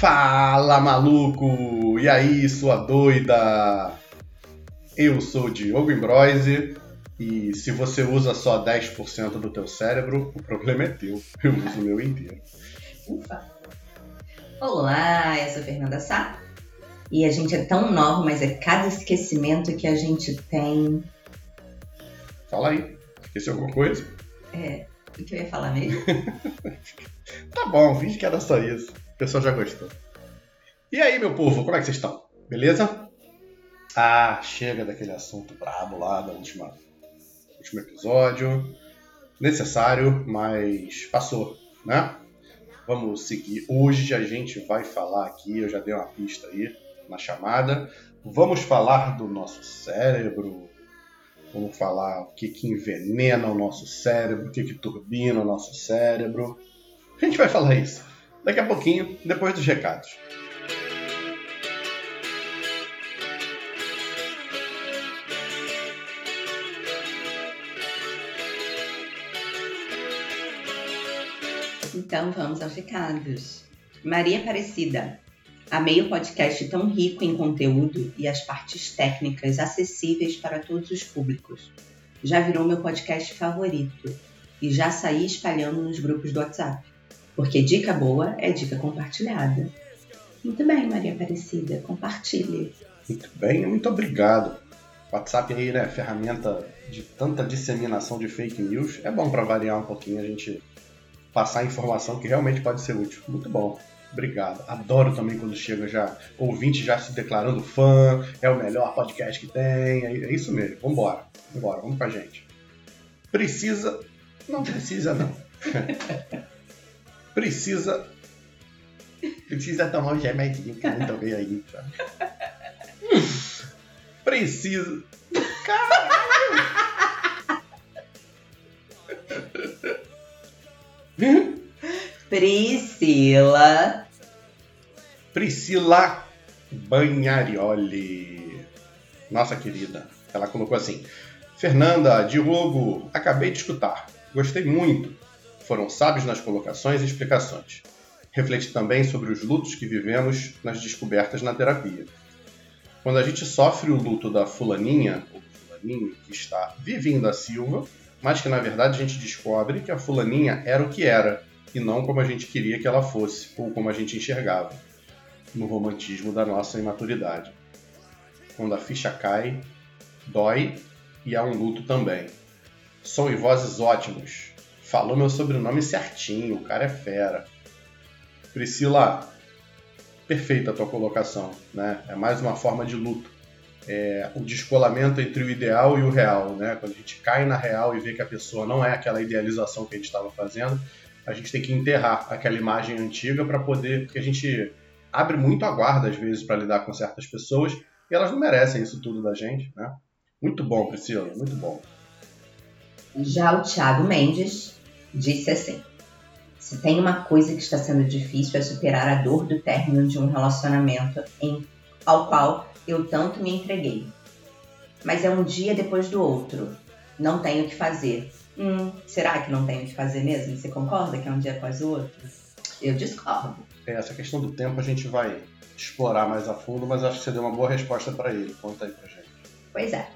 Fala maluco! E aí, sua doida? Eu sou Diogo Imbroise e se você usa só 10% do teu cérebro, o problema é teu. Eu uso o meu inteiro. Ufa! Olá, eu sou Fernanda Sá. E a gente é tão nova, mas é cada esquecimento que a gente tem. Fala aí. Esqueceu alguma coisa? É, o que eu ia falar mesmo? tá bom, finge que era só isso. O pessoal já gostou. E aí, meu povo, como é que vocês estão? Beleza? Ah, chega daquele assunto brabo lá última, último episódio. Necessário, mas passou, né? Vamos seguir. Hoje a gente vai falar aqui, eu já dei uma pista aí na chamada. Vamos falar do nosso cérebro. Vamos falar o que, que envenena o nosso cérebro, o que, que turbina o nosso cérebro. A gente vai falar isso daqui a pouquinho, depois dos recados. Então vamos aos recados. Maria Aparecida. Amei o podcast tão rico em conteúdo e as partes técnicas acessíveis para todos os públicos. Já virou meu podcast favorito e já saí espalhando nos grupos do WhatsApp. Porque dica boa é dica compartilhada. Muito bem, Maria Aparecida, compartilhe. Muito bem, muito obrigado. WhatsApp aí, né, ferramenta de tanta disseminação de fake news. É bom para variar um pouquinho a gente passar informação que realmente pode ser útil. Muito bom. Obrigado. Adoro também quando chega já ouvinte já se declarando fã, é o melhor podcast que tem. É isso mesmo. Vambora. Vambora, vamos com a gente. Precisa. Não precisa, não. precisa. Precisa tomar um remedinho que não tomei ainda. Precisa. Caralho! Priscila. Priscila Banharioli. Nossa querida. Ela colocou assim: Fernanda, Diogo, acabei de escutar. Gostei muito. Foram sábios nas colocações e explicações. Refleti também sobre os lutos que vivemos nas descobertas na terapia. Quando a gente sofre o luto da fulaninha, ou fulaninho, que está vivinho da Silva, mas que na verdade a gente descobre que a fulaninha era o que era, e não como a gente queria que ela fosse, ou como a gente enxergava, no romantismo da nossa imaturidade. Quando a ficha cai, dói e há um luto também. Som e vozes ótimos. Falou meu sobrenome certinho, o cara é fera. Priscila, perfeita a tua colocação, né? É mais uma forma de luto. É, o descolamento entre o ideal e o real, né? Quando a gente cai na real e vê que a pessoa não é aquela idealização que a gente estava fazendo, a gente tem que enterrar aquela imagem antiga para poder, porque a gente abre muito a guarda às vezes para lidar com certas pessoas e elas não merecem isso tudo da gente, né? Muito bom, Priscila, muito bom. Já o Thiago Mendes disse assim: se tem uma coisa que está sendo difícil é superar a dor do término de um relacionamento em, ao qual eu tanto me entreguei. Mas é um dia depois do outro. Não tenho o que fazer. Hum, será que não tenho o que fazer mesmo? Você concorda que é um dia após o outro? Eu discordo. É, essa questão do tempo a gente vai explorar mais a fundo, mas acho que você deu uma boa resposta para ele. Conta aí pra gente. Pois é.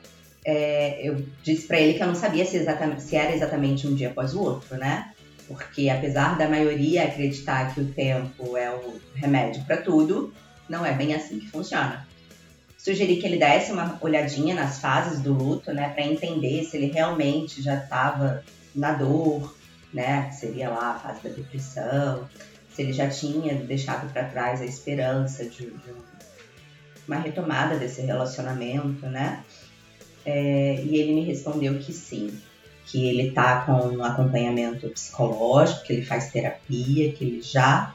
É eu disse para ele que eu não sabia se, exatamente, se era exatamente um dia após o outro, né? Porque apesar da maioria acreditar que o tempo é o remédio para tudo, não é bem assim que funciona. Sugeri que ele desse uma olhadinha nas fases do luto, né, para entender se ele realmente já estava na dor, né, que seria lá a fase da depressão, se ele já tinha deixado para trás a esperança de, de, uma retomada desse relacionamento, né? É, e ele me respondeu que sim, que ele está com um acompanhamento psicológico, que ele faz terapia, que ele já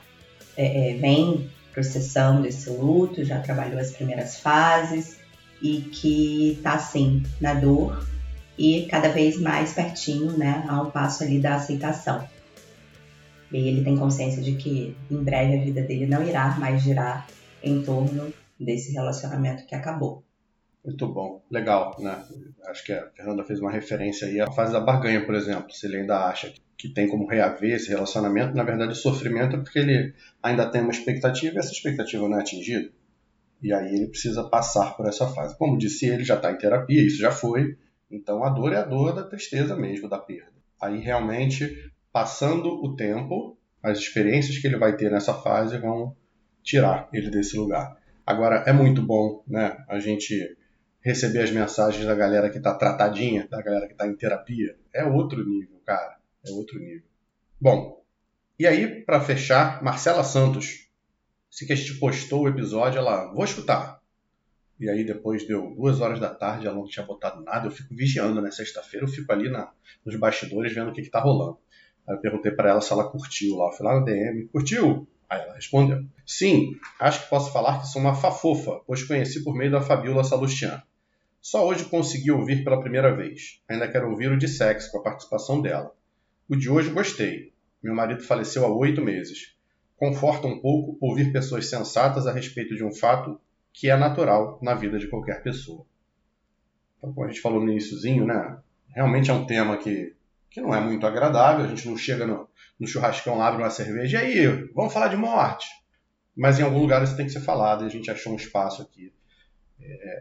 é, é, vem processando desse luto, já trabalhou as primeiras fases e que está assim na dor e cada vez mais pertinho, né, a um passo ali da aceitação. E ele tem consciência de que em breve a vida dele não irá mais girar em torno desse relacionamento que acabou. Muito bom, legal, né? Acho que a Fernanda fez uma referência aí à fase da barganha, por exemplo. Se ele ainda acha que tem como reaver esse relacionamento, na verdade o sofrimento é porque ele ainda tem uma expectativa e essa expectativa não é atingida. E aí ele precisa passar por essa fase. Como disse ele, já está em terapia, isso já foi. Então a dor é a dor da tristeza mesmo, da perda. Aí realmente, passando o tempo, as experiências que ele vai ter nessa fase vão tirar ele desse lugar. Agora, é muito bom né, a gente receber as mensagens da galera que está tratadinha, da galera que está em terapia. É outro nível, cara. É outro nível. Bom, e aí, para fechar, Marcela Santos. Se que a gente postou o episódio, ela, vou escutar. E aí depois deu duas horas da tarde, ela não tinha botado nada. Eu fico vigiando, né? Sexta-feira eu fico ali na, nos bastidores vendo o que, que tá rolando. Aí eu perguntei para ela se ela curtiu lá. Eu fui lá na DM, curtiu? Aí ela respondeu: Sim, acho que posso falar que sou uma fafofa, pois conheci por meio da Fabiola Salustian. Só hoje consegui ouvir pela primeira vez. Ainda quero ouvir o de sexo com a participação dela. O de hoje gostei. Meu marido faleceu há oito meses. Conforta um pouco ouvir pessoas sensatas a respeito de um fato que é natural na vida de qualquer pessoa. Então, como a gente falou no iníciozinho, né? Realmente é um tema que, que não é muito agradável. A gente não chega no, no churrascão, abre uma cerveja e aí, vamos falar de morte. Mas em algum lugar isso tem que ser falado e a gente achou um espaço aqui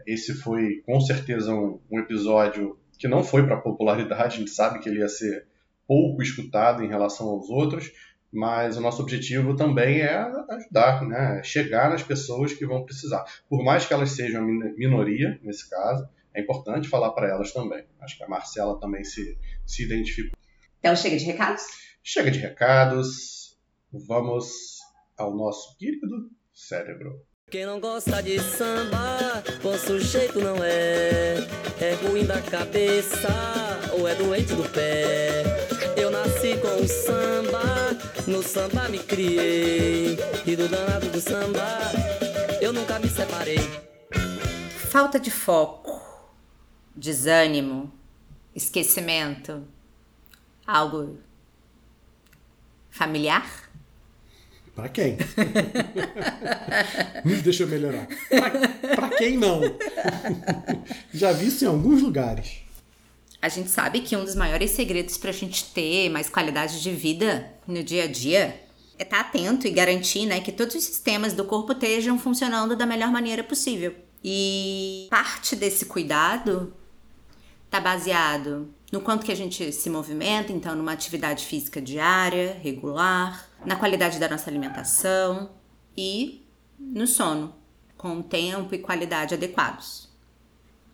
esse foi com certeza um, um episódio que não foi para popularidade, a gente sabe que ele ia ser pouco escutado em relação aos outros, mas o nosso objetivo também é ajudar, né? chegar nas pessoas que vão precisar. Por mais que elas sejam minoria, nesse caso, é importante falar para elas também. Acho que a Marcela também se, se identificou. Então chega de recados? Chega de recados, vamos ao nosso querido cérebro. Quem não gosta de samba, com sujeito não é. É ruim da cabeça ou é doente do pé. Eu nasci com o samba, no samba me criei. E do danado do samba, eu nunca me separei. Falta de foco, desânimo, esquecimento, algo familiar? Para quem? Deixa eu melhorar. Para quem não? Já vi isso em alguns lugares. A gente sabe que um dos maiores segredos para a gente ter mais qualidade de vida no dia a dia é estar tá atento e garantir né, que todos os sistemas do corpo estejam funcionando da melhor maneira possível. E parte desse cuidado está baseado no quanto que a gente se movimenta, então numa atividade física diária, regular, na qualidade da nossa alimentação e no sono, com tempo e qualidade adequados.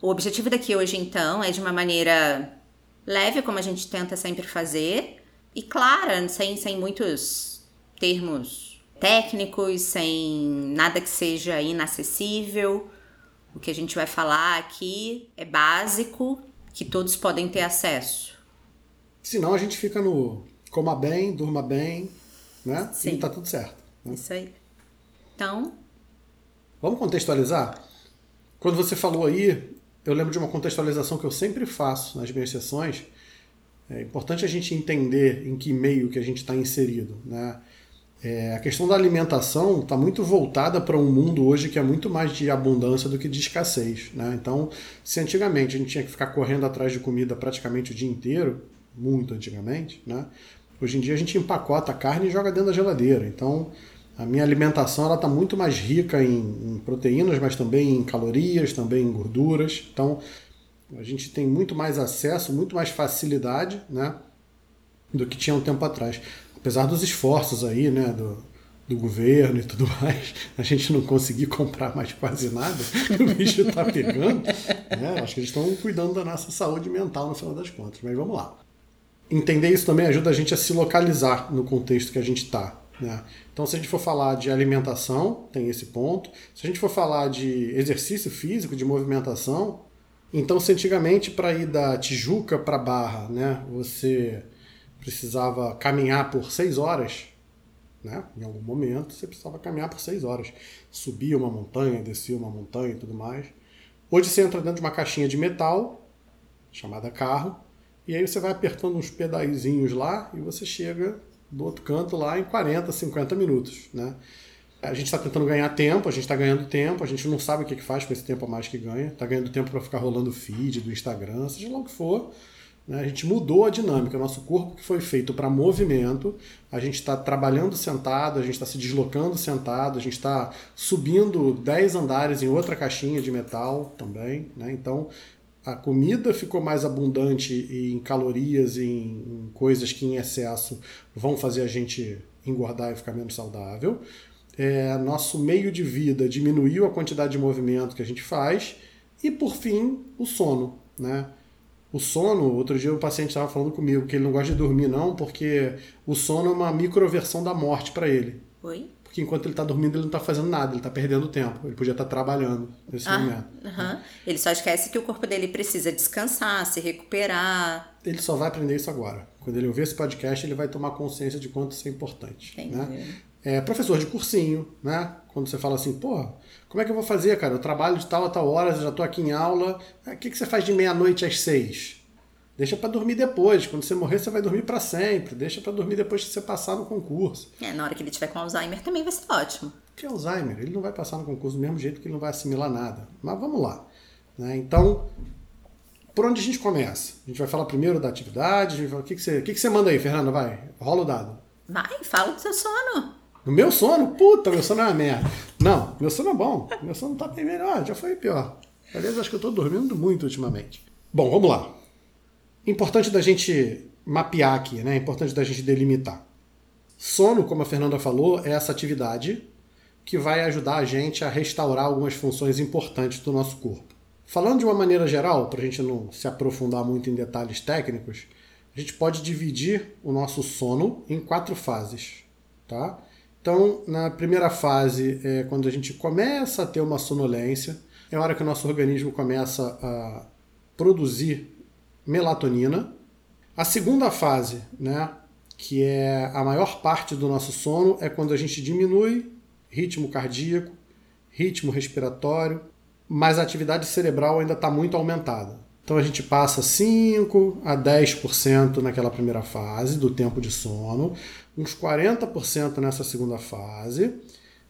O objetivo daqui hoje, então, é de uma maneira leve, como a gente tenta sempre fazer, e clara, sem, sem muitos termos técnicos, sem nada que seja inacessível. O que a gente vai falar aqui é básico, que todos podem ter acesso. Senão a gente fica no coma bem, durma bem, né? Sim. E tá tudo certo. Né? Isso aí. Então. Vamos contextualizar? Quando você falou aí, eu lembro de uma contextualização que eu sempre faço nas minhas sessões. É importante a gente entender em que meio que a gente está inserido, né? É, a questão da alimentação está muito voltada para um mundo hoje que é muito mais de abundância do que de escassez. Né? Então, se antigamente a gente tinha que ficar correndo atrás de comida praticamente o dia inteiro, muito antigamente, né? Hoje em dia a gente empacota a carne e joga dentro da geladeira. Então a minha alimentação ela está muito mais rica em, em, proteínas, mas também em calorias, também em gorduras. Então a gente tem muito mais acesso, muito mais facilidade, né, do que tinha um tempo atrás. Apesar dos esforços aí, né, do, do governo e tudo mais, a gente não conseguir comprar mais quase nada, o bicho está pegando. Né? Acho que eles estão cuidando da nossa saúde mental no final das contas. Mas vamos lá entender isso também ajuda a gente a se localizar no contexto que a gente está. Né? Então, se a gente for falar de alimentação, tem esse ponto. Se a gente for falar de exercício físico, de movimentação, então, se antigamente para ir da Tijuca para Barra, né, você precisava caminhar por seis horas, né? Em algum momento você precisava caminhar por seis horas, subia uma montanha, descia uma montanha e tudo mais. Hoje você entra dentro de uma caixinha de metal chamada carro e aí você vai apertando uns pedaizinhos lá e você chega do outro canto lá em 40, 50 minutos, né? A gente está tentando ganhar tempo, a gente está ganhando tempo, a gente não sabe o que, que faz com esse tempo a mais que ganha. Está ganhando tempo para ficar rolando feed do Instagram, seja lá o que for. Né? A gente mudou a dinâmica. Nosso corpo que foi feito para movimento, a gente está trabalhando sentado, a gente está se deslocando sentado, a gente está subindo 10 andares em outra caixinha de metal também. Né? Então, a comida ficou mais abundante em calorias, em, em coisas que em excesso vão fazer a gente engordar e ficar menos saudável. É, nosso meio de vida diminuiu a quantidade de movimento que a gente faz. E por fim, o sono. Né? O sono, outro dia o paciente estava falando comigo que ele não gosta de dormir, não, porque o sono é uma microversão da morte para ele. Oi? Porque enquanto ele está dormindo, ele não está fazendo nada, ele está perdendo tempo. Ele podia estar tá trabalhando nesse ah, momento. Uh -huh. Ele só esquece que o corpo dele precisa descansar, se recuperar. Ele só vai aprender isso agora. Quando ele ouvir esse podcast, ele vai tomar consciência de quanto isso é importante. Entendi. Né? É, professor de cursinho, né? Quando você fala assim, pô, como é que eu vou fazer, cara? Eu trabalho de tal a tal horas, já estou aqui em aula. O que, que você faz de meia-noite às seis? Deixa para dormir depois. Quando você morrer, você vai dormir para sempre. Deixa para dormir depois que você passar no concurso. É, na hora que ele tiver com Alzheimer também vai ser ótimo. Que Alzheimer? Ele não vai passar no concurso do mesmo jeito que ele não vai assimilar nada. Mas vamos lá. Né? Então, por onde a gente começa? A gente vai falar primeiro da atividade. A gente vai... O que, que, você... o que, que você manda aí, Fernanda? Vai, rola o dado. Vai, fala do seu sono. No meu sono? Puta, meu sono é uma merda. Não, meu sono é bom. Meu sono tá bem melhor, já foi pior. Aliás, acho que eu tô dormindo muito ultimamente. Bom, vamos lá. Importante da gente mapear aqui, né? Importante da gente delimitar. Sono, como a Fernanda falou, é essa atividade que vai ajudar a gente a restaurar algumas funções importantes do nosso corpo. Falando de uma maneira geral, para a gente não se aprofundar muito em detalhes técnicos, a gente pode dividir o nosso sono em quatro fases, tá? Então, na primeira fase, é quando a gente começa a ter uma sonolência, é a hora que o nosso organismo começa a produzir melatonina. A segunda fase, né, que é a maior parte do nosso sono, é quando a gente diminui ritmo cardíaco, ritmo respiratório, mas a atividade cerebral ainda está muito aumentada. Então a gente passa 5 a 10% naquela primeira fase do tempo de sono, uns 40% nessa segunda fase.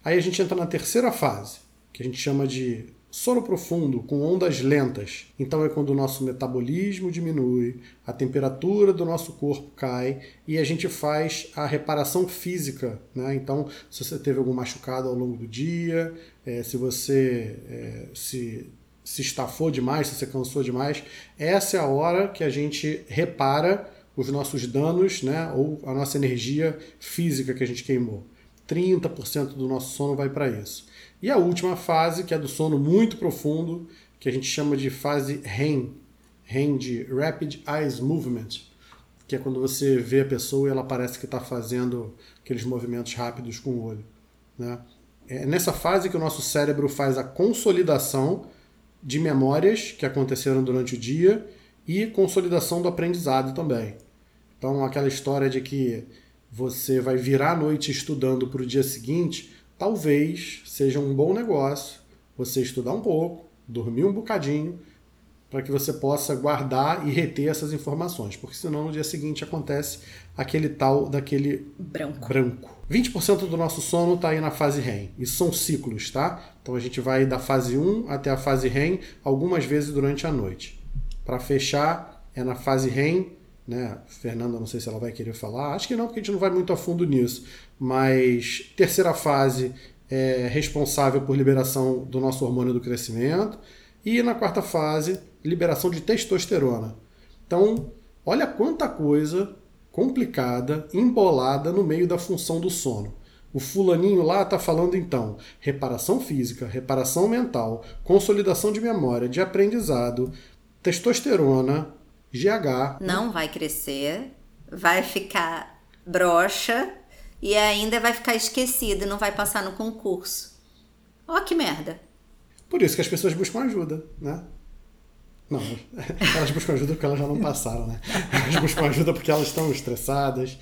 Aí a gente entra na terceira fase, que a gente chama de Sono profundo, com ondas lentas. Então é quando o nosso metabolismo diminui, a temperatura do nosso corpo cai e a gente faz a reparação física. Né? Então, se você teve algum machucado ao longo do dia, é, se você é, se, se estafou demais, se você cansou demais, essa é a hora que a gente repara os nossos danos né? ou a nossa energia física que a gente queimou. 30% do nosso sono vai para isso. E a última fase, que é do sono muito profundo, que a gente chama de fase REM, REM de Rapid Eyes Movement, que é quando você vê a pessoa e ela parece que está fazendo aqueles movimentos rápidos com o olho. Né? É nessa fase que o nosso cérebro faz a consolidação de memórias que aconteceram durante o dia e consolidação do aprendizado também. Então, aquela história de que você vai virar a noite estudando para o dia seguinte, talvez seja um bom negócio você estudar um pouco, dormir um bocadinho, para que você possa guardar e reter essas informações, porque senão no dia seguinte acontece aquele tal daquele branco. branco. 20% do nosso sono está aí na fase REM. Isso são ciclos, tá? Então a gente vai da fase 1 até a fase REM algumas vezes durante a noite. Para fechar, é na fase REM né? Fernanda, não sei se ela vai querer falar. Acho que não, porque a gente não vai muito a fundo nisso. Mas terceira fase é responsável por liberação do nosso hormônio do crescimento. E na quarta fase, liberação de testosterona. Então, olha quanta coisa complicada, embolada no meio da função do sono. O fulaninho lá está falando então reparação física, reparação mental, consolidação de memória, de aprendizado, testosterona, GH. Não vai crescer, vai ficar broxa e ainda vai ficar esquecido, não vai passar no concurso. Ó que merda. Por isso que as pessoas buscam ajuda, né? Não, elas buscam ajuda porque elas já não passaram, né? Elas buscam ajuda porque elas estão estressadas.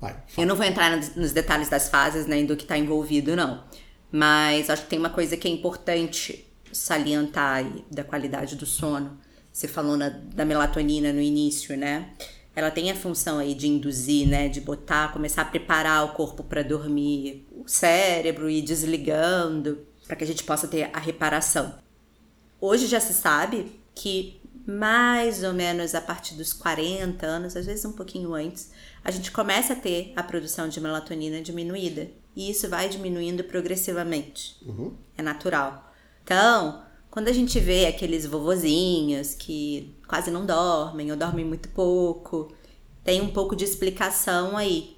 Vai, Eu não vou entrar nos detalhes das fases, nem né, do que está envolvido, não. Mas acho que tem uma coisa que é importante salientar aí da qualidade do sono você falou na, da melatonina no início, né? Ela tem a função aí de induzir, né? De botar, começar a preparar o corpo para dormir, o cérebro ir desligando, para que a gente possa ter a reparação. Hoje já se sabe que mais ou menos a partir dos 40 anos, às vezes um pouquinho antes, a gente começa a ter a produção de melatonina diminuída. E isso vai diminuindo progressivamente. Uhum. É natural. Então, quando a gente vê aqueles vovozinhos que quase não dormem ou dormem muito pouco, tem um pouco de explicação aí,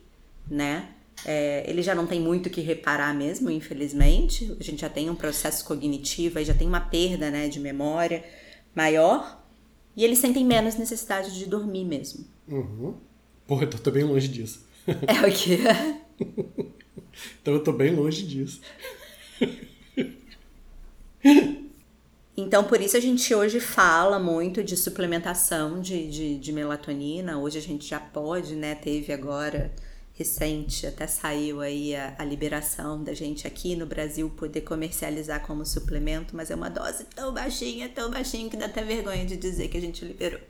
né? É, ele já não tem muito que reparar mesmo, infelizmente. A gente já tem um processo cognitivo, aí já tem uma perda né, de memória maior. E eles sentem menos necessidade de dormir mesmo. Uhum. Porra, eu tô, tô bem longe disso. É o quê? então eu tô bem longe disso. Então, por isso a gente hoje fala muito de suplementação de, de, de, melatonina. Hoje a gente já pode, né? Teve agora, recente, até saiu aí a, a, liberação da gente aqui no Brasil poder comercializar como suplemento, mas é uma dose tão baixinha, tão baixinha que dá até vergonha de dizer que a gente liberou.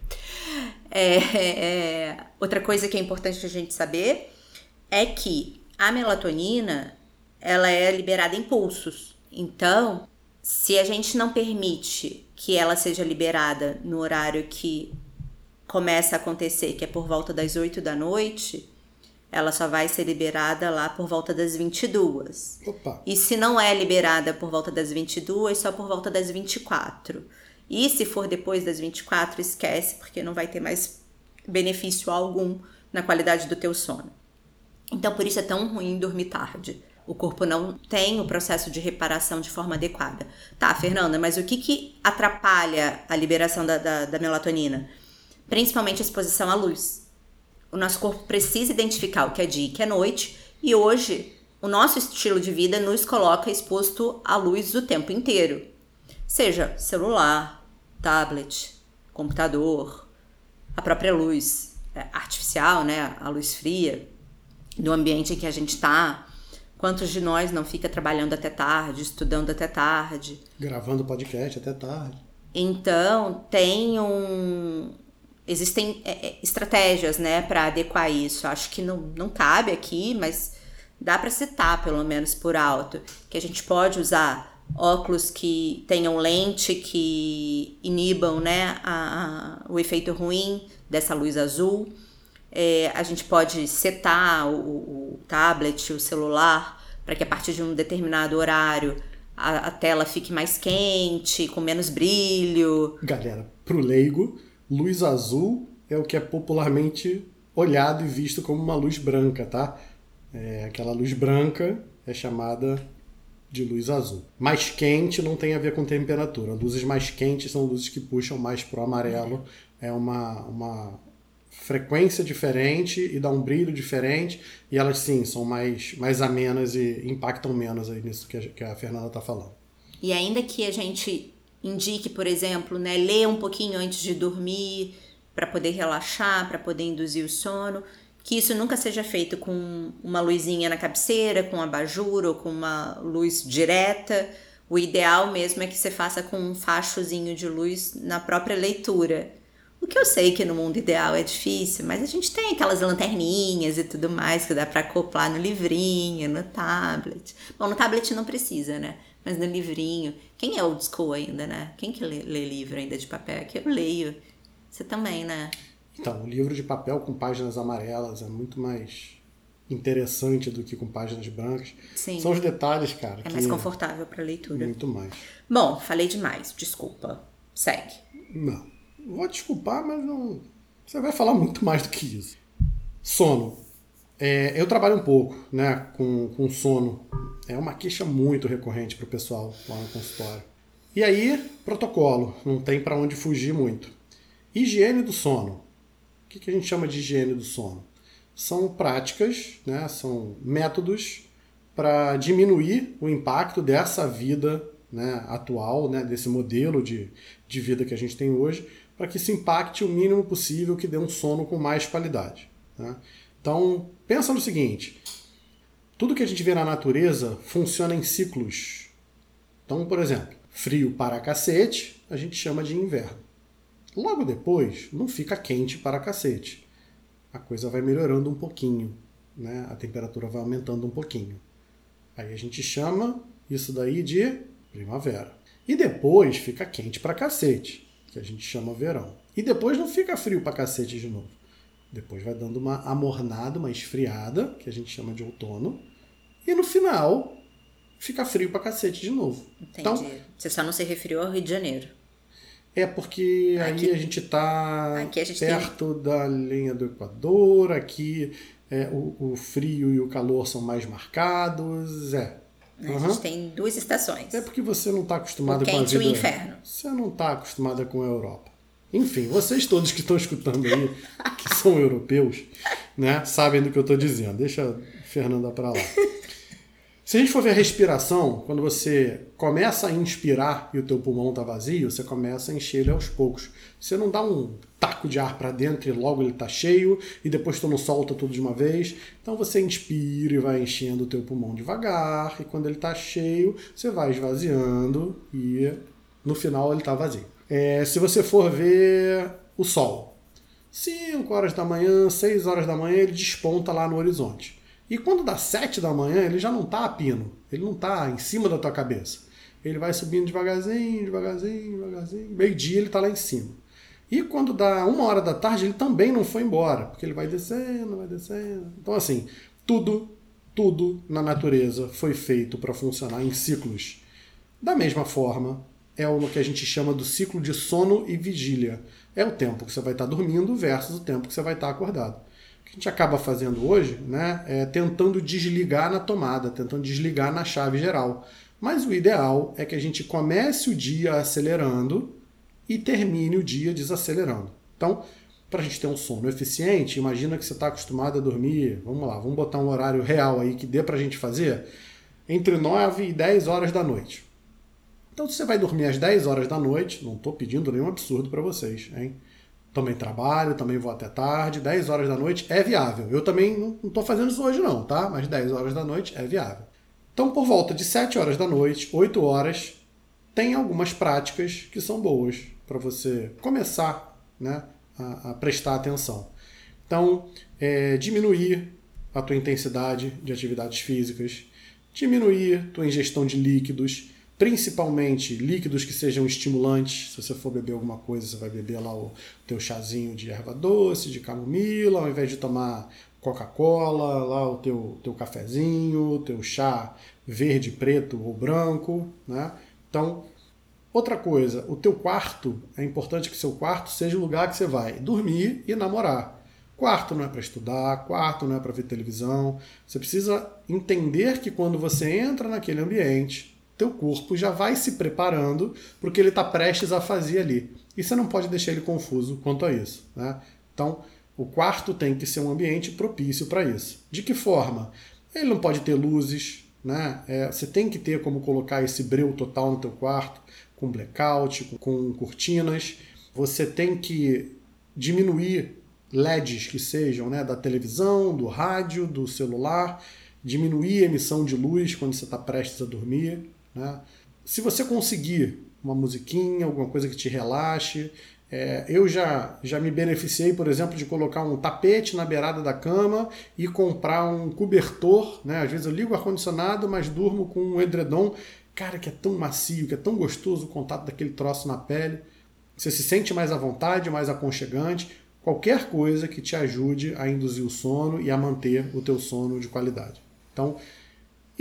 É, é, outra coisa que é importante a gente saber é que a melatonina ela é liberada em pulsos. Então, se a gente não permite que ela seja liberada no horário que começa a acontecer, que é por volta das 8 da noite, ela só vai ser liberada lá por volta das 22. Opa. E se não é liberada por volta das 22, só por volta das 24. E se for depois das 24, esquece, porque não vai ter mais benefício algum na qualidade do teu sono. Então, por isso é tão ruim dormir tarde. O corpo não tem o processo de reparação de forma adequada. Tá, Fernanda, mas o que, que atrapalha a liberação da, da, da melatonina? Principalmente a exposição à luz. O nosso corpo precisa identificar o que é dia e o que é noite, e hoje o nosso estilo de vida nos coloca exposto à luz o tempo inteiro. Seja celular, tablet, computador, a própria luz é, artificial, né, a luz fria do ambiente em que a gente está Quantos de nós não fica trabalhando até tarde, estudando até tarde? Gravando podcast até tarde. Então, tem um. Existem é, é estratégias, né, para adequar isso. Acho que não, não cabe aqui, mas dá para citar, pelo menos por alto, que a gente pode usar óculos que tenham lente que inibam né, a, a, o efeito ruim dessa luz azul. É, a gente pode setar o, o tablet, o celular, para que a partir de um determinado horário a, a, tela fique mais quente, com menos brilho. Galera, pro leigo, luz azul é o que é popularmente olhado e visto como uma luz branca, tá? É, aquela luz branca é chamada de luz azul. Mais quente não tem a ver com temperatura. Luzes mais quentes são luzes que puxam mais pro amarelo. É uma, uma frequência diferente e dá um brilho diferente e elas sim são mais, mais amenas e impactam menos aí nisso que a, que a Fernanda está falando. E ainda que a gente indique, por exemplo, né, ler um pouquinho antes de dormir para poder relaxar, para poder induzir o sono, que isso nunca seja feito com uma luzinha na cabeceira, com um abajur ou com uma luz direta. O ideal mesmo é que você faça com um fachozinho de luz na própria leitura o que eu sei que no mundo ideal é difícil, mas a gente tem aquelas lanterninhas e tudo mais que dá para acoplar no livrinho, no tablet. Bom, no tablet não precisa, né? Mas no livrinho. Quem é old school ainda, né? Quem que lê, lê livro ainda de papel? É que eu leio. Você também, né? Então, o livro de papel com páginas amarelas é muito mais interessante do que com páginas brancas. Sim. São os detalhes, cara. É mais confortável para leitura. Muito mais. Bom, falei demais, desculpa. Segue. Não. Vou desculpar, mas não. Você vai falar muito mais do que isso. Sono. É, eu trabalho um pouco né, com, com sono. É uma queixa muito recorrente para o pessoal lá no consultório. E aí, protocolo. Não tem para onde fugir muito. Higiene do sono. O que, que a gente chama de higiene do sono? São práticas, né, são métodos para diminuir o impacto dessa vida né, atual, né, desse modelo de, de vida que a gente tem hoje, para que isso impacte o mínimo possível, que dê um sono com mais qualidade. Né? Então, pensa no seguinte: tudo que a gente vê na natureza funciona em ciclos. Então, por exemplo, frio para cacete, a gente chama de inverno. Logo depois, não fica quente para cacete. A coisa vai melhorando um pouquinho, né? a temperatura vai aumentando um pouquinho. Aí a gente chama isso daí de primavera. E depois fica quente para cacete. que a gente chama verão. E depois não fica frio pra cacete de novo. Depois vai dando uma amornada, uma esfriada, que a gente chama de outono. E no final, fica frio pra cacete de novo. Entendi. Então, Você só não se referiu ao Rio de Janeiro. é porque Aqui- aí a gente tá a gente tem- perto da linha do Equador, aqui é, o, o frio e o calor são mais marcados. É. né? Aham. A gente tem duas estações. É porque você não está acostumado O com a quente e o vida. inferno. Você não está acostumada com a Europa. Enfim, vocês todos que estão escutando aí, que são europeus, né, sabem do que eu estou dizendo. Deixa a Fernanda para lá. Se a gente for ver a respiração, quando você começa a inspirar e o teu pulmão está vazio, você começa a encher ele aos poucos. Você não dá um taco de ar para dentro e logo ele está cheio e depois tu não solta tudo de uma vez. Então você inspira e vai enchendo o teu pulmão devagar e quando ele está cheio, você vai esvaziando e no final ele está vazio. É, se você for ver o sol, 5 horas da manhã, 6 horas da manhã, ele desponta lá no horizonte. E quando dá 7 da manhã, ele já não está a pino, ele não está em cima da tua cabeça. Ele vai subindo devagarzinho, devagarzinho, devagarzinho. Meio-dia ele está lá em cima. E quando dá uma hora da tarde, ele também não foi embora, porque ele vai descendo, vai descendo. Então, assim, tudo, tudo na natureza foi feito para funcionar em ciclos. Da mesma forma, é o que a gente chama do ciclo de sono e vigília. É o tempo que você vai estar dormindo versus o tempo que você vai estar acordado. A gente acaba fazendo hoje né, é tentando desligar na tomada, tentando desligar na chave geral. Mas o ideal é que a gente comece o dia acelerando e termine o dia desacelerando. Então, para a gente ter um sono eficiente, imagina que você está acostumado a dormir, vamos lá, vamos botar um horário real aí que dê para a gente fazer, entre 9 e 10 horas da noite. Então, se você vai dormir às 10 horas da noite, não estou pedindo nenhum absurdo para vocês, hein? Também trabalho, também vou até tarde, 10 horas da noite é viável. Eu também não estou fazendo isso hoje não, tá? Mas 10 horas da noite é viável. Então, por volta de 7 horas da noite, 8 horas, tem algumas práticas que são boas para você começar né, a, a prestar atenção. Então, é, diminuir a tua intensidade de atividades físicas, diminuir tua ingestão de líquidos, principalmente líquidos que sejam estimulantes. Se você for beber alguma coisa, você vai beber lá o teu chazinho de erva doce, de camomila, ao invés de tomar Coca-Cola, lá o teu, teu cafezinho, teu chá verde, preto ou branco, né? Então, outra coisa, o teu quarto, é importante que seu quarto seja o lugar que você vai dormir e namorar. Quarto não é para estudar, quarto não é para ver televisão. Você precisa entender que quando você entra naquele ambiente, teu corpo já vai se preparando para o que ele está prestes a fazer ali. E você não pode deixar ele confuso quanto a isso. Né? Então, o quarto tem que ser um ambiente propício para isso. De que forma? Ele não pode ter luzes, né? É, você tem que ter como colocar esse breu total no teu quarto, com blackout, com, com cortinas. Você tem que diminuir LEDs que sejam né, da televisão, do rádio, do celular, diminuir a emissão de luz quando você está prestes a dormir. Né? Se você conseguir uma musiquinha, alguma coisa que te relaxe, é, eu já, já me beneficiei, por exemplo, de colocar um tapete na beirada da cama e comprar um cobertor. Né? Às vezes eu ligo o ar-condicionado, mas durmo com um edredom. Cara, que é tão macio, que é tão gostoso o contato daquele troço na pele. Você se sente mais à vontade, mais aconchegante. Qualquer coisa que te ajude a induzir o sono e a manter o teu sono de qualidade. Então,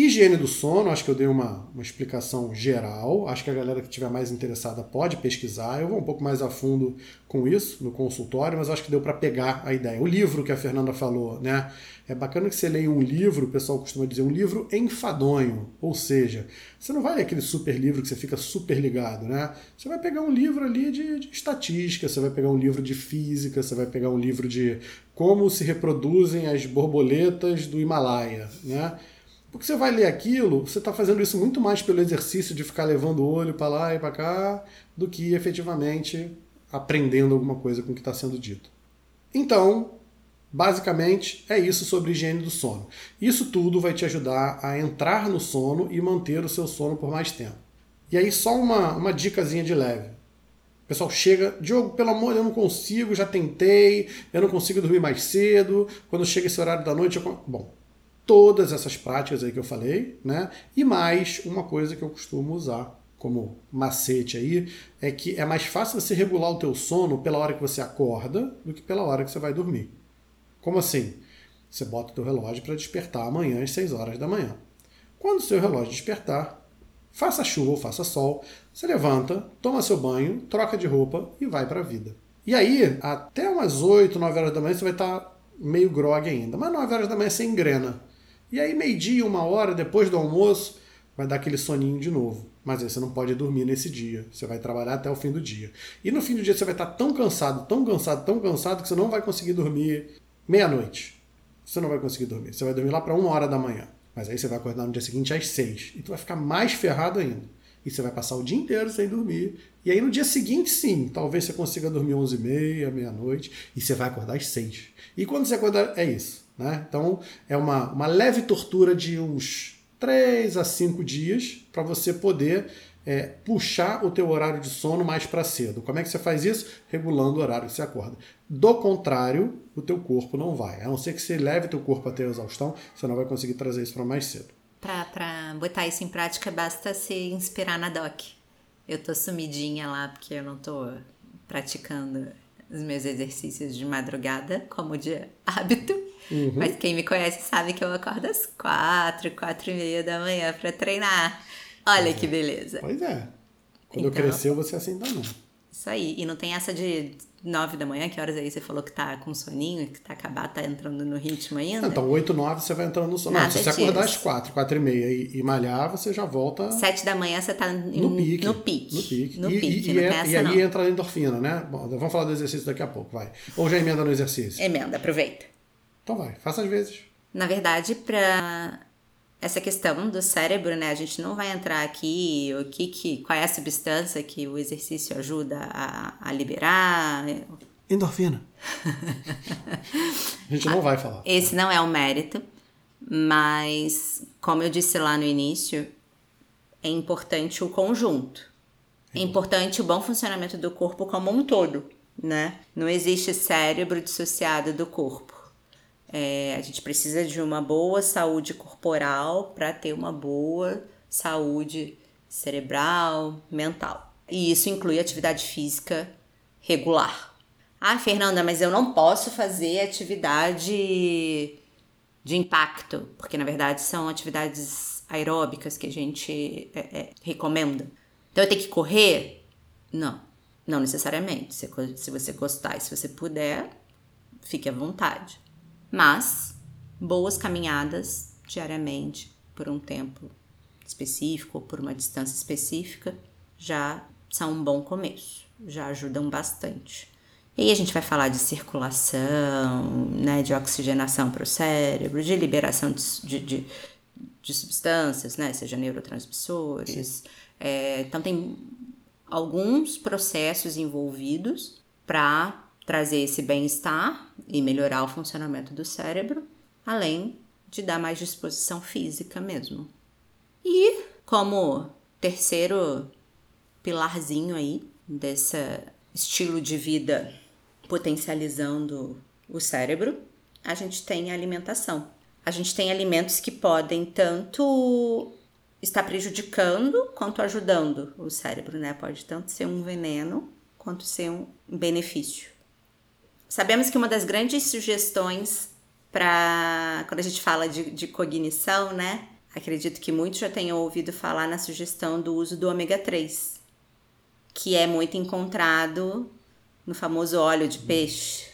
Higiene do sono, acho que eu dei uma, uma explicação geral. Acho que a galera que estiver mais interessada pode pesquisar. Eu vou um pouco mais a fundo com isso no consultório, mas acho que deu para pegar a ideia. O livro que a Fernanda falou, né? É bacana que você leia um livro, o pessoal costuma dizer, um livro enfadonho. Ou seja, você não vai ler aquele super livro que você fica super ligado, né? Você vai pegar um livro ali de, de estatística, você vai pegar um livro de física, você vai pegar um livro de como se reproduzem as borboletas do Himalaia, né? Porque você vai ler aquilo, você está fazendo isso muito mais pelo exercício de ficar levando o olho para lá e para cá, do que efetivamente aprendendo alguma coisa com o que está sendo dito. Então, basicamente, é isso sobre higiene do sono. Isso tudo vai te ajudar a entrar no sono e manter o seu sono por mais tempo. E aí, só uma, uma dicasinha de leve. O pessoal chega, Diogo, pelo amor, eu não consigo, já tentei, eu não consigo dormir mais cedo, quando chega esse horário da noite, eu... Bom, todas essas práticas aí que eu falei, né? E mais uma coisa que eu costumo usar como macete aí, é que é mais fácil você regular o teu sono pela hora que você acorda do que pela hora que você vai dormir. Como assim? Você bota o teu relógio para despertar amanhã às 6 horas da manhã. Quando o seu relógio despertar, faça chuva ou faça sol, você levanta, toma seu banho, troca de roupa e vai para a vida. E aí, até umas 8, 9 horas da manhã, você vai estar meio grog ainda. Mas 9 horas da manhã você engrena. E aí, meio-dia, uma hora depois do almoço, vai dar aquele soninho de novo. Mas aí você não pode dormir nesse dia. Você vai trabalhar até o fim do dia. E no fim do dia você vai estar tão cansado, tão cansado, tão cansado que você não vai conseguir dormir meia-noite. Você não vai conseguir dormir. Você vai dormir lá para uma hora da manhã. Mas aí você vai acordar no dia seguinte às seis. E tu vai ficar mais ferrado ainda. E você vai passar o dia inteiro sem dormir. E aí no dia seguinte, sim, talvez você consiga dormir onze e meia, meia-noite. E você vai acordar às seis. E quando você acordar, é isso. Né? Então é uma, uma leve tortura de uns 3 a 5 dias para você poder é, puxar o teu horário de sono mais para cedo. Como é que você faz isso? Regulando o horário que você acorda. Do contrário, o teu corpo não vai. A não ser que você leve teu corpo até a exaustão, você não vai conseguir trazer isso para mais cedo. Para botar isso em prática, basta se inspirar na DOC. Eu tô sumidinha lá porque eu não tô praticando os meus exercícios de madrugada como de hábito. Uhum. Mas quem me conhece sabe que eu acordo às quatro, quatro e meia da manhã para treinar. Olha pois que é. beleza. Pois é. Quando Então- eu crescer, eu vou ser assim também. Isso aí. E não tem essa de nove da manhã, que horas aí você falou que tá com soninho, que tá acabado, tá entrando no ritmo ainda? Então, 8, 9 você vai entrando no sono. Não, se você acordar às 4, 4 e meia e, e malhar, você já volta Sete da manhã você tá em- no pique. No pique. No pique. No e, pique, e, e, é- e aí entra a endorfina, né? Bom, vamos falar do exercício daqui a pouco, vai. Ou já emenda no exercício? Emenda, aproveita. Então vai, faça às vezes. Na verdade, para essa questão do cérebro, né? A gente não vai entrar aqui o que, que qual é a substância que o exercício ajuda a, a liberar. Endorfina. a gente não vai falar. Esse não é o mérito, mas como eu disse lá no início, é importante o conjunto. É importante o bom funcionamento do corpo como um todo, né? Não existe cérebro dissociado do corpo. É, a gente precisa de uma boa saúde corporal para ter uma boa saúde cerebral, mental. E isso inclui atividade física regular. Ah, Fernanda, mas eu não posso fazer atividade de impacto, porque na verdade são atividades aeróbicas que a gente é, é, recomenda. Então eu tenho que correr? Não, não necessariamente. Se, se você gostar e se você puder, fique à vontade. Mas boas caminhadas diariamente por um tempo específico ou por uma distância específica já são um bom começo, já ajudam bastante. E aí a gente vai falar de circulação, né, de oxigenação para o cérebro, de liberação de, de, de, substâncias, né, seja neurotransmissores. É, então tem alguns processos envolvidos para trazer esse bem-estar e melhorar o funcionamento do cérebro, além de dar mais disposição física mesmo. E como terceiro pilarzinho aí desse estilo de vida potencializando o cérebro, a gente tem a alimentação. A gente tem alimentos que podem tanto estar prejudicando quanto ajudando o cérebro, né? Pode tanto ser um veneno quanto ser um benefício. Sabemos que uma das grandes sugestões para quando a gente fala de, de cognição, né? Acredito que muitos já tenham ouvido falar na sugestão do uso do ômega 3, que é muito encontrado no famoso óleo de peixe.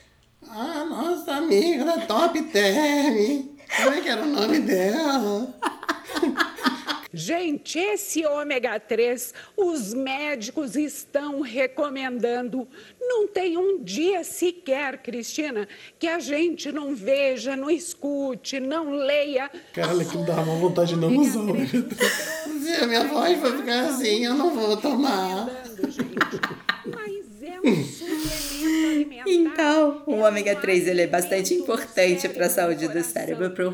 Ah, nossa amiga da Top Term. Como é que era o nome dela? Gente, esse ômega 3, os médicos estão recomendando. Não tem um dia sequer, Cristina, que a gente não veja, não escute, não leia. Cara, que dá uma vontade de não usar. Se a minha voz vai ficar assim, eu não vou tomar. Mas é um. Então, o ômega um 3 ele é bastante importante para a saúde do cérebro, para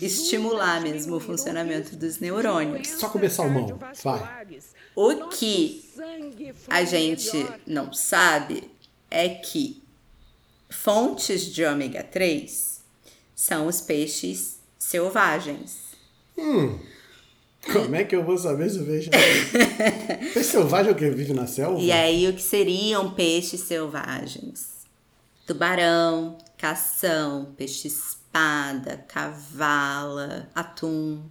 estimular mesmo o funcionamento dos neurônios. Só comer salmão, cardiovasculares. O que a gente não sabe é que fontes de ômega 3 são os peixes selvagens. Como é que eu vou saber se o peixe é selvagem é o que vive na selva? E aí, o que seriam peixes selvagens? Tubarão, cação, peixe-espada, cavala, atum.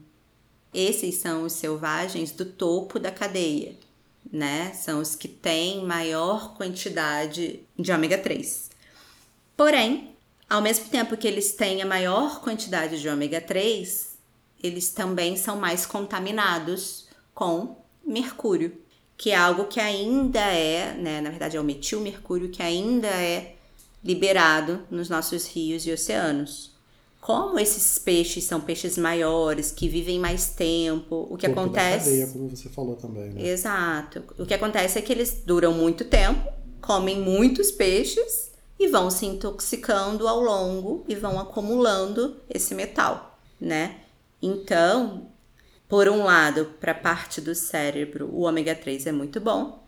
Esses são os selvagens do topo da cadeia, né? São os que têm maior quantidade de ômega 3. Porém, ao mesmo tempo que eles têm a maior quantidade de ômega 3, eles também são mais contaminados com mercúrio, que é algo que ainda é, né, na verdade é o metilmercúrio, que ainda é liberado nos nossos rios e oceanos. Como esses peixes são peixes maiores, que vivem mais tempo, o que Topo acontece. Da cadeia, como você falou também, né? Exato. O que acontece é que eles duram muito tempo, comem muitos peixes e vão se intoxicando ao longo e vão acumulando esse metal, né? Então, por um lado, para a parte do cérebro, o ômega 3 é muito bom,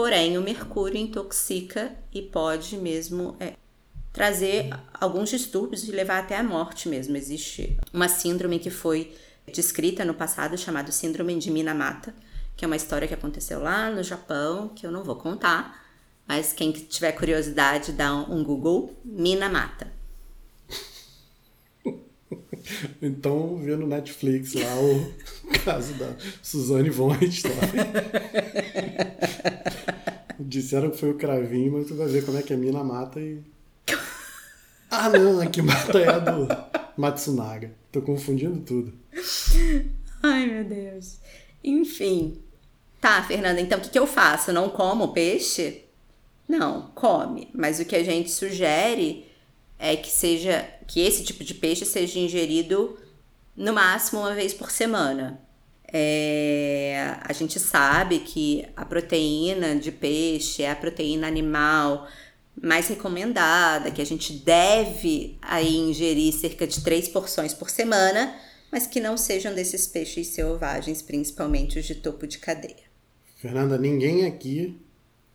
porém o mercúrio intoxica e pode mesmo é, trazer alguns distúrbios e levar até a morte mesmo. Existe uma síndrome que foi descrita no passado chamada síndrome de Minamata, que é uma história que aconteceu lá no Japão, que eu não vou contar, mas quem tiver curiosidade dá um Google, Minamata. Então, vê no Netflix lá o caso da Suzane von Richthofen. Disseram que foi o cravinho, mas tu vai ver como é que a mina mata e. Ah, não, a que mata é a do Matsunaga. Tô confundindo tudo. Ai, meu Deus. Enfim. Tá, Fernanda, então o que, que eu faço? Não como peixe? Não, come. Mas o que a gente sugere é que seja que esse tipo de peixe seja ingerido no máximo uma vez por semana. É, a gente sabe que a proteína de peixe é a proteína animal mais recomendada, que a gente deve aí ingerir cerca de três porções por semana, mas que não sejam desses peixes selvagens, principalmente os de topo de cadeia. Fernanda, ninguém aqui,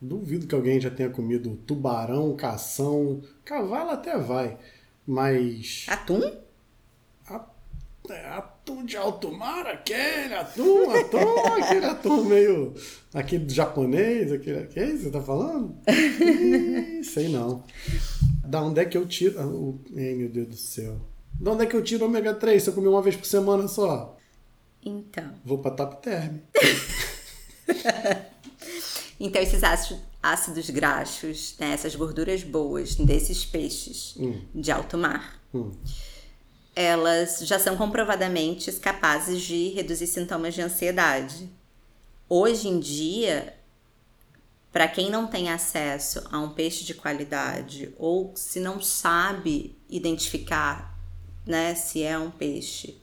duvido que alguém já tenha comido tubarão, cação, cavalo até vai, mas Atum? É, atum de alto mar, aquele atum, atum, aquele atum meio. aquele japonês, aquele. aquele você tá falando? Ih, sei não. Da onde é que eu tiro. ah, Ai, meu Deus do céu. Da onde é que eu tiro ômega 3 se eu comer uma vez por semana só? Então. Vou pra top term. Então, esses ácidos, ácidos graxos, né, essas gorduras boas desses peixes de alto mar, elas já são comprovadamente capazes de reduzir sintomas de ansiedade. Hoje em dia, para quem não tem acesso a um peixe de qualidade ou se não sabe identificar né, se é um peixe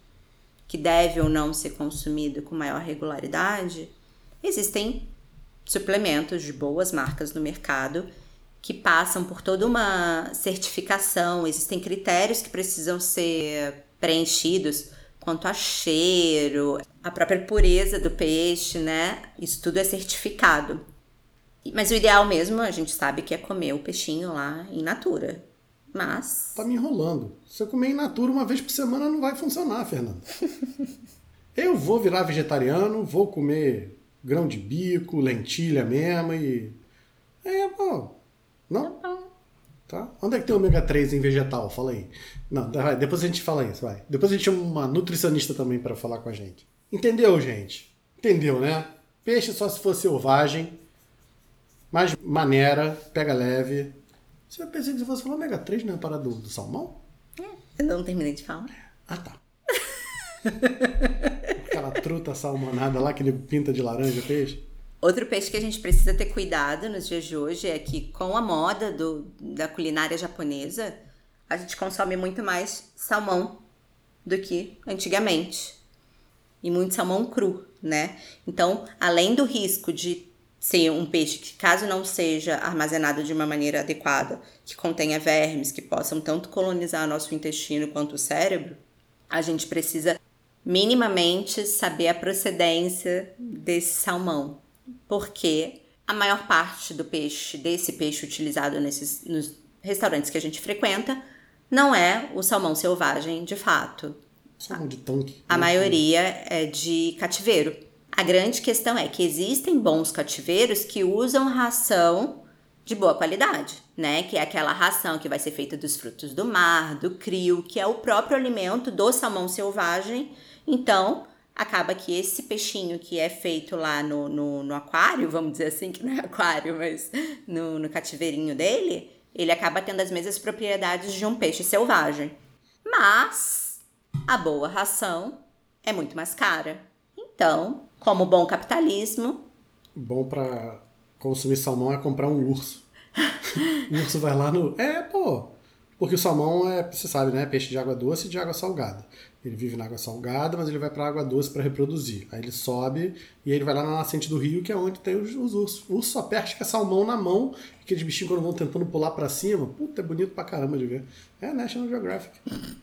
que deve ou não ser consumido com maior regularidade, existem suplementos de boas marcas no mercado que passam por toda uma certificação, existem critérios que precisam ser preenchidos quanto a cheiro, a própria pureza do peixe, né? Isso tudo é certificado. Mas o ideal mesmo, a gente sabe que é comer o peixinho lá em natura. Mas Tá me enrolando. Se eu comer in natura uma vez por semana não vai funcionar, Fernanda. eu vou virar vegetariano, vou comer grão de bico, lentilha mesmo e. É, pô. Não? Tá? Onde é que tem ômega 3 em vegetal? Fala aí. Não, vai, depois a gente fala isso, vai. Depois a gente chama uma nutricionista também para falar com a gente. Entendeu, gente? Entendeu, né? Peixe só se for selvagem, mais maneira, pega leve. Você pensei que você fosse falar ômega 3 não é para do, do salmão? eu não terminei de falar. Ah, tá. Aquela truta salmonada lá que ele pinta de laranja peixe. Outro peixe que a gente precisa ter cuidado nos dias de hoje é que, com a moda do, da culinária japonesa, a gente consome muito mais salmão do que antigamente. E muito salmão cru, né? Então, além do risco de ser um peixe que, caso não seja armazenado de uma maneira adequada, que contenha vermes que possam tanto colonizar nosso intestino quanto o cérebro, a gente precisa minimamente saber a procedência desse salmão, porque a maior parte do peixe, desse peixe utilizado nesses nos restaurantes que a gente frequenta, não é o salmão selvagem de fato. Salmão de tanque. A maioria é de cativeiro. A grande questão é que existem bons cativeiros que usam ração de boa qualidade, né? Que é aquela ração que vai ser feita dos frutos do mar, do crio, que é o próprio alimento do salmão selvagem. Então, acaba que esse peixinho que é feito lá no, no, no aquário, vamos dizer assim, que não é aquário, mas no, no cativeirinho dele, ele acaba tendo as mesmas propriedades de um peixe selvagem. Mas a boa ração é muito mais cara. Então, como bom capitalismo, Bom pra consumir salmão é comprar um urso. o urso vai lá no. É, pô. Porque o salmão é, você sabe, né? Peixe de água doce e de água salgada. Ele vive na água salgada, mas ele vai pra água doce para reproduzir. Aí ele sobe e aí ele vai lá na nascente do rio, que é onde tem os, os ursos. O urso só pesca salmão na mão, aqueles bichinhos quando vão tentando pular para cima. Puta, é bonito pra caramba de ver. É National Geographic.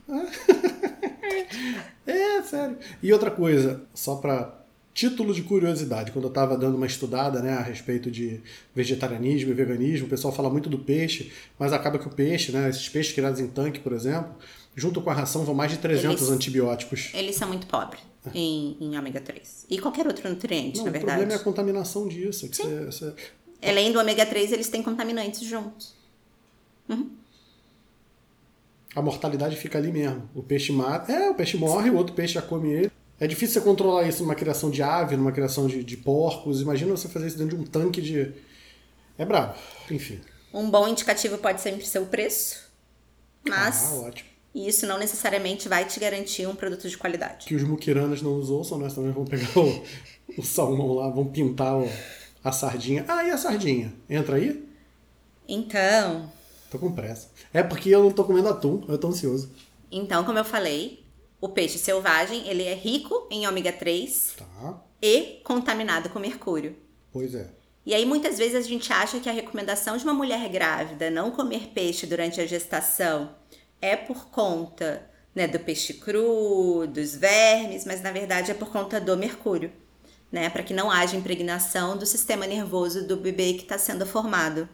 É, sério. E outra coisa, só pra título de curiosidade, quando eu estava dando uma estudada né, a respeito de vegetarianismo e veganismo, o pessoal fala muito do peixe, mas acaba que o peixe, né, esses peixes criados em tanque, por exemplo, junto com a ração vão mais de 300 Eles- antibióticos. eles são muito pobres em, em ômega 3. E qualquer outro nutriente, Não, na o verdade. problema é a contaminação disso. é que você- você- Além do ômega 3, eles têm contaminantes juntos. a mortalidade fica ali mesmo. O peixe mata, é, o peixe morre, o outro peixe já come ele. É difícil você controlar isso numa criação de ave, numa criação de, de porcos. Imagina você fazer isso dentro de um tanque de. É brabo. Enfim. Um bom indicativo pode sempre ser o preço, mas Ah, ótimo. isso não necessariamente vai te garantir um produto de qualidade. que os muquiranas não nos ouçam, nós também vamos pegar o, o salmão lá, vamos pintar o- a sardinha. Ah, e a sardinha? Entra aí? Então, Tô com pressa. É porque eu não tô comendo atum, eu tô ansioso. então como eu falei, o peixe selvagem ele é rico em ômega 3 Tá, e contaminado com mercúrio. pois é. E aí muitas vezes a gente acha que a recomendação de uma mulher grávida não comer peixe durante a gestação é por conta né, do peixe cru, dos vermes, mas na verdade é por conta do mercúrio, né, para que não haja impregnação do sistema nervoso do bebê que está sendo formado.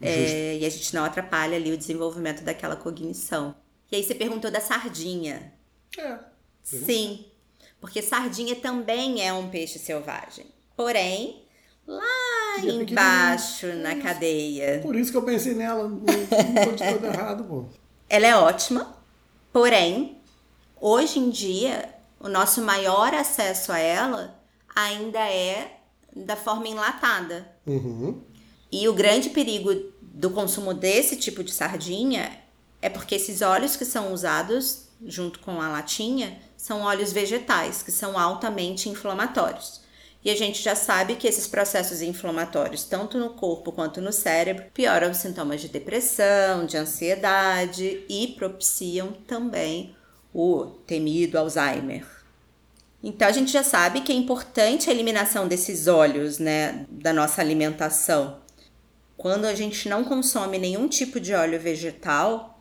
É, e a gente não atrapalha ali o desenvolvimento daquela cognição. E aí você perguntou da sardinha. É. Sim, porque sardinha também é um peixe selvagem. Porém, lá é embaixo na cadeia, Por isso que eu pensei nela. Não, de todo errado, pô. ela é ótima. Porém, hoje em dia, o nosso maior acesso a ela ainda é da forma enlatada. Uhum. E o grande perigo do consumo desse tipo de sardinha é porque esses óleos que são usados junto com a latinha são óleos vegetais, que são altamente inflamatórios. E a gente já sabe que esses processos inflamatórios, tanto no corpo quanto no cérebro, pioram os sintomas de depressão, de ansiedade e propiciam também o temido Alzheimer. Então a gente já sabe que é importante a eliminação desses óleos, né, da nossa alimentação. Quando a gente não consome nenhum tipo de óleo vegetal,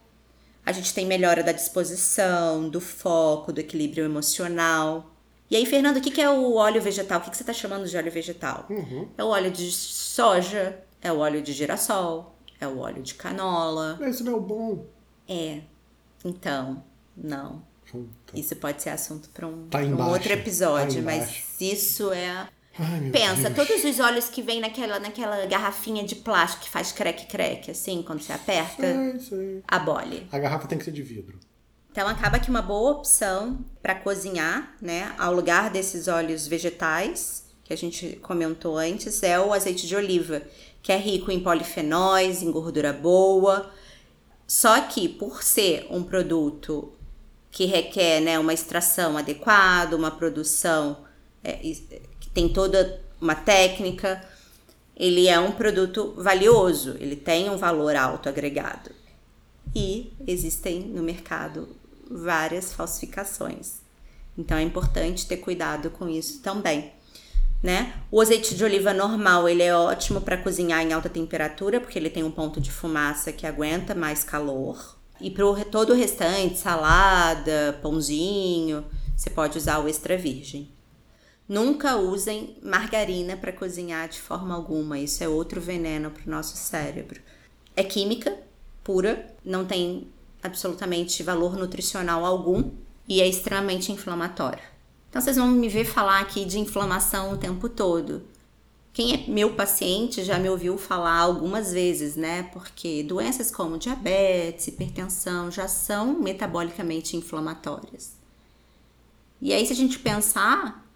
a gente tem melhora da disposição, do foco, do equilíbrio emocional. E aí, Fernando, o que que é o óleo vegetal? O que que você está chamando de óleo vegetal? É o óleo de soja, é o óleo de girassol, é o óleo de canola. Isso não é o bom. É. Então, não. Isso pode ser assunto para um, Tá um outro episódio, tá mas isso é. Ai, Pensa, Deus. todos os óleos que vem naquela, naquela garrafinha de plástico que faz creque-creque, assim, quando você aperta, Sei, sei. abole. A garrafa tem que ser de vidro. Então acaba que uma boa opção para cozinhar, né, ao lugar desses óleos vegetais que a gente comentou antes, é o azeite de oliva, que é rico em polifenóis, em gordura boa. Só que por ser um produto que requer né, uma extração adequada, uma produção é, tem toda uma técnica, ele é um produto valioso, ele tem um valor alto agregado. E existem no mercado várias falsificações. Então é importante ter cuidado com isso também. Né? O azeite de oliva normal ele é ótimo para cozinhar em alta temperatura, porque ele tem um ponto de fumaça que aguenta mais calor. E para todo o restante, salada, pãozinho, você pode usar o extra virgem. Nunca usem margarina para cozinhar de forma alguma, isso é outro veneno para o nosso cérebro. É química pura, não tem absolutamente valor nutricional algum, e é extremamente inflamatório. Então vocês vão me ver falar aqui de inflamação o tempo todo. Quem é meu paciente já me ouviu falar algumas vezes, né? Porque doenças como diabetes, hipertensão já são metabolicamente inflamatórias. E aí, se a gente pensar,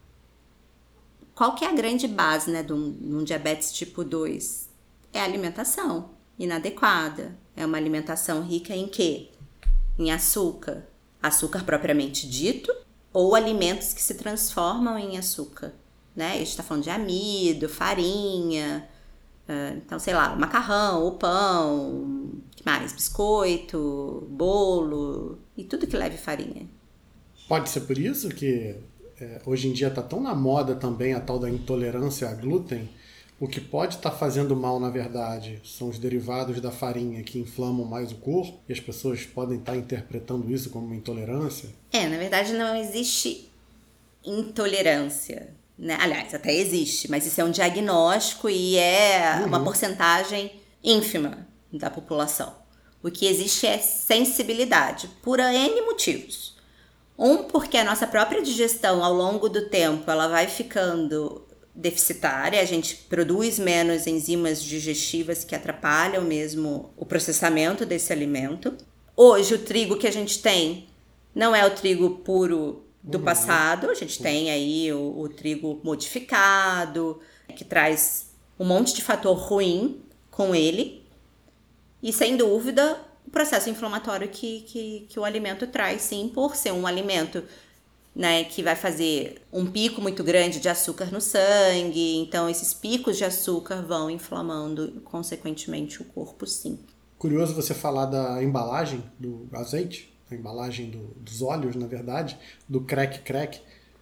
qual que é a grande base, né, de um, diabetes tipo 2? É a alimentação inadequada. É uma alimentação rica em quê? Em açúcar. Açúcar propriamente dito, ou alimentos que se transformam em açúcar né? A gente está falando de amido, farinha, uh, então sei lá, macarrão, o pão, que mais? Biscoito, bolo e tudo que leve farinha. Pode ser por isso que é, hoje em dia está tão na moda também a tal da intolerância a glúten. O que pode estar tá fazendo mal, na verdade, são os derivados da farinha que inflamam mais o corpo, e as pessoas podem estar tá interpretando isso como uma intolerância. É, na verdade não existe intolerância. Né? Aliás, até existe, mas isso é um diagnóstico e é uhum. uma porcentagem ínfima da população. O que existe é sensibilidade, por N motivos. Um, porque a nossa própria digestão ao longo do tempo ela vai ficando deficitária, a gente produz menos enzimas digestivas que atrapalham mesmo o processamento desse alimento. Hoje, o trigo que a gente tem não é o trigo puro do uhum. passado. A gente tem aí o, o, trigo modificado, que traz um monte de fator ruim com ele. E sem dúvida, o processo inflamatório que, que, que o alimento traz, sim, por ser um alimento né, que vai fazer um pico muito grande de açúcar no sangue. Então, esses picos de açúcar vão inflamando, consequentemente, o corpo, sim. Curioso você falar da embalagem do azeite a embalagem do, dos óleos, na verdade, do crack crack,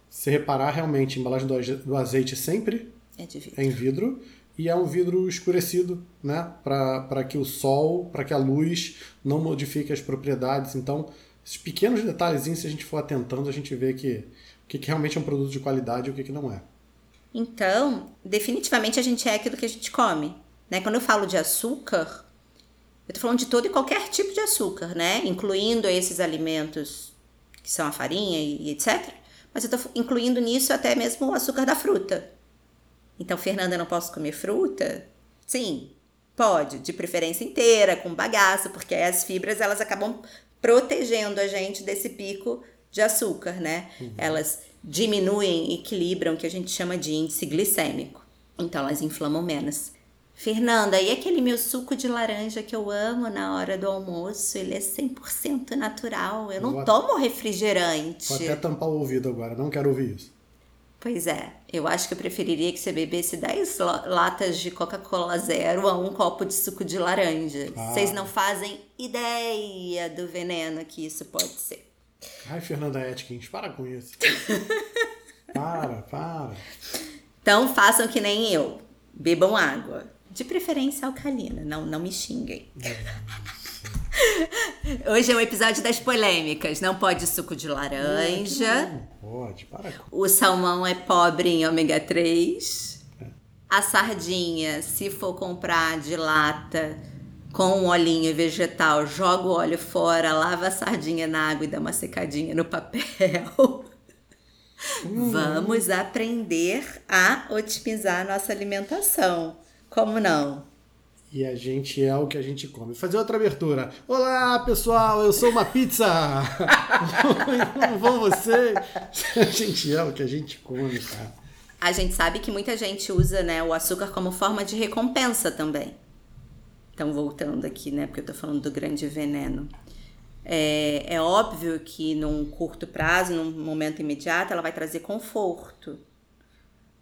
se reparar realmente, a embalagem do, do azeite sempre é, vidro. é em vidro e é um vidro escurecido, né, para que o sol, para que a luz não modifique as propriedades. Então, esses pequenos detalhes, se a gente for atentando, a gente vê que o que, que realmente é um produto de qualidade e o que, que não é. Então, definitivamente a gente é aquilo que a gente come. Né? Quando eu falo de açúcar, eu tô falando de todo e qualquer tipo de açúcar, né? Incluindo esses alimentos que são a farinha e, etc. Mas eu tô incluindo nisso até mesmo o açúcar da fruta. Então, Fernanda, não posso comer fruta? Sim, pode, de preferência inteira, com bagaço, porque as fibras elas acabam protegendo a gente desse pico de açúcar, né? Uhum. Elas diminuem, equilibram o que a gente chama de índice glicêmico. Então elas inflamam menos. Fernanda, e aquele meu suco de laranja que eu amo na hora do almoço? Ele é 100% natural. Eu não Vou tomo refrigerante. Vou até tampar o ouvido agora, não quero ouvir isso. Pois é, eu acho que eu preferiria que você bebesse 10 latas de Coca-Cola zero a um copo de suco de laranja. Ah. Vocês não fazem ideia do veneno que isso pode ser. Ai, Fernanda Atkins, para com isso. para, para. Então façam que nem eu. Bebam água. De preferência alcalina, não, não me xinguem. Hoje é o episódio das polêmicas. Não pode suco de laranja. Não, pode, para. O salmão é pobre em ômega 3. A sardinha, se for comprar de lata com um olhinho vegetal, joga o óleo fora, lava a sardinha na água e dá uma secadinha no papel. Hum. Vamos aprender a otimizar a nossa alimentação. Como não? E a gente é o que a gente come. Fazer outra abertura. Olá, pessoal, eu sou uma pizza. Como vão vocês? A gente é o que a gente come, cara. A gente sabe que muita gente usa né, o açúcar como forma de recompensa também. Então, voltando aqui, né? Porque eu tô falando do grande veneno. É, é óbvio que num curto prazo, num momento imediato, ela vai trazer conforto.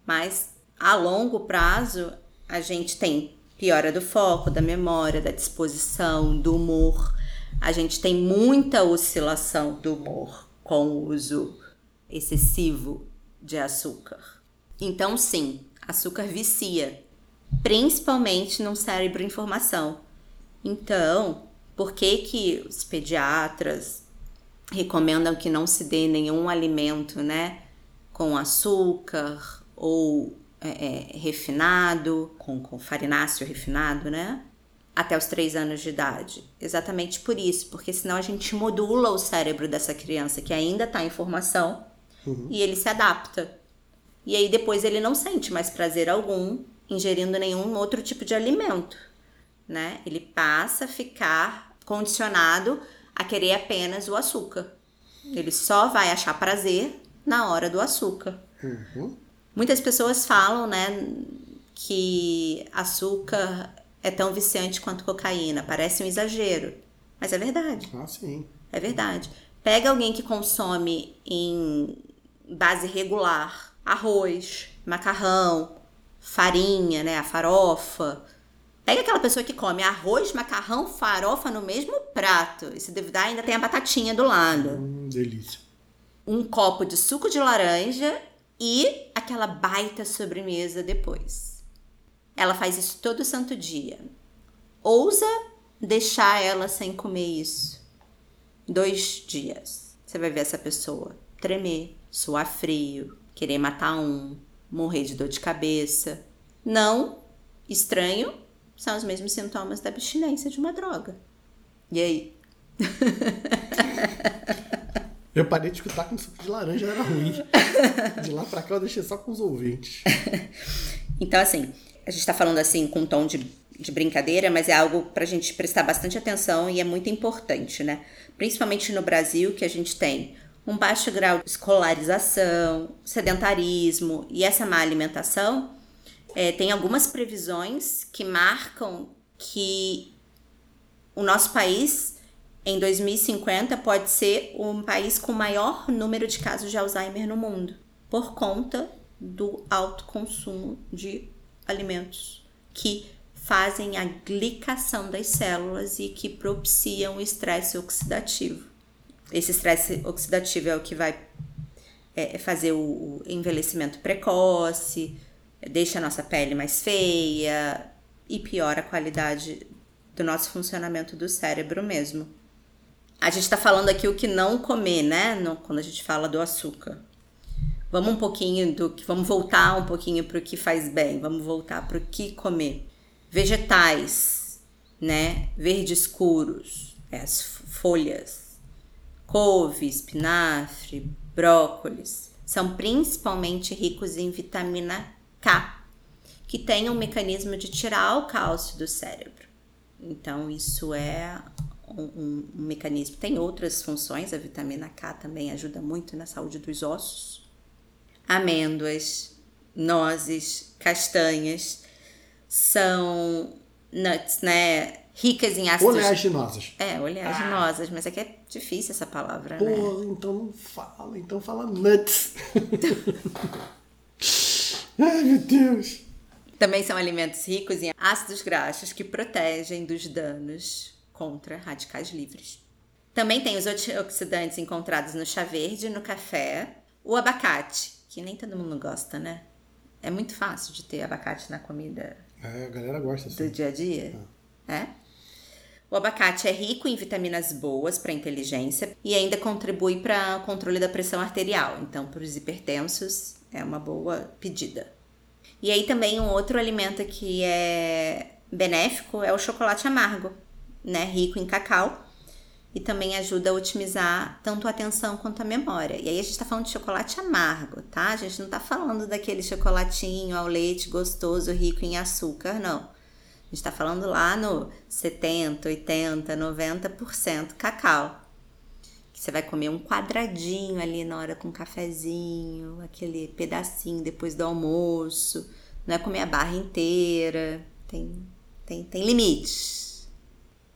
Mas a longo prazo, a gente tem piora do foco, da memória, da disposição, do humor. A gente tem muita oscilação do humor com o uso excessivo de açúcar. Então, sim, açúcar vicia, principalmente no cérebro em formação. Então, por que, que os pediatras recomendam que não se dê nenhum alimento, né, com açúcar ou é, é, refinado, com, com farináceo refinado, né? até os 3 anos de idade. Exatamente por isso, porque senão a gente modula o cérebro dessa criança que ainda está em formação e ele se adapta. E aí depois ele não sente mais prazer algum ingerindo nenhum outro tipo de alimento, né? Ele passa a ficar condicionado a querer apenas o açúcar. Ele só vai achar prazer na hora do açúcar. Muitas pessoas falam, né, que açúcar é tão viciante quanto cocaína. Parece um exagero, mas é verdade. Ah, sim. É verdade. Pega alguém que consome em base regular arroz, macarrão, farinha, né, a farofa. Pega aquela pessoa que come arroz, macarrão, farofa no mesmo prato. E se duvidar, ainda tem a batatinha do lado. Hum, delícia. Um copo de suco de laranja e aquela baita sobremesa depois. Ela faz isso todo santo dia. Ousa deixar ela sem comer isso. Dois dias. Você vai ver essa pessoa tremer, suar frio, querer matar um, morrer de dor de cabeça. Não estranho, são os mesmos sintomas da abstinência de uma droga. E aí? Eu parei de escutar com suco de laranja era ruim. De lá pra cá eu deixei só com os ouvintes. Então, assim, a gente tá falando assim com um tom de, de brincadeira, mas é algo pra gente prestar bastante atenção e é muito importante, né? Principalmente no Brasil, que a gente tem um baixo grau de escolarização, sedentarismo e essa má alimentação, é, tem algumas previsões que marcam que o nosso país, em 2050, pode ser um país com maior número de casos de Alzheimer no mundo, por conta do alto consumo de alimentos que fazem a glicação das células e que propiciam o estresse oxidativo. Esse estresse oxidativo é o que vai é, fazer o, o envelhecimento precoce, deixa a nossa pele mais feia e piora a qualidade do nosso funcionamento do cérebro mesmo. A gente está falando aqui o que não comer, né? No, quando a gente fala do açúcar. Vamos um pouquinho do que. Vamos voltar um pouquinho para o que faz bem. Vamos voltar para o que comer. Vegetais, né? Verde escuros, é, as folhas, couve, espinafre, brócolis, são principalmente ricos em vitamina K, que tem um mecanismo de tirar o cálcio do cérebro. Então, isso é um, um, mecanismo. Tem outras funções, a vitamina K também ajuda muito na saúde dos ossos. Amêndoas, nozes, castanhas são nuts, né? Ricas em ácidos. Oleaginosas. É, oleaginosas, mas é que é difícil essa palavra, né? Pô, então não fala, então fala nuts. Ai, meu Deus. Também são alimentos ricos em ácidos graxos que protegem dos danos contra radicais livres. Também tem os antioxidantes encontrados no chá verde, no café, o abacate, que nem todo mundo gosta, né? É muito fácil de ter abacate na comida É, a galera gosta do assim. dia a dia. É? O abacate é rico em vitaminas boas para a inteligência e ainda contribui para o controle da pressão arterial. Então, para os hipertensos, é uma boa pedida. E aí também um outro alimento que é benéfico é o chocolate amargo, né? Rico em cacau e também ajuda a otimizar tanto a atenção quanto a memória. E aí a gente tá falando de chocolate amargo, tá? A gente não tá falando daquele chocolatinho ao leite gostoso, rico em açúcar, não. A gente tá falando lá no 70, 80, 90% cacau. Que você vai comer um quadradinho ali na hora com um cafezinho, aquele pedacinho depois do almoço. Não é comer a barra inteira. Tem, tem, tem limites.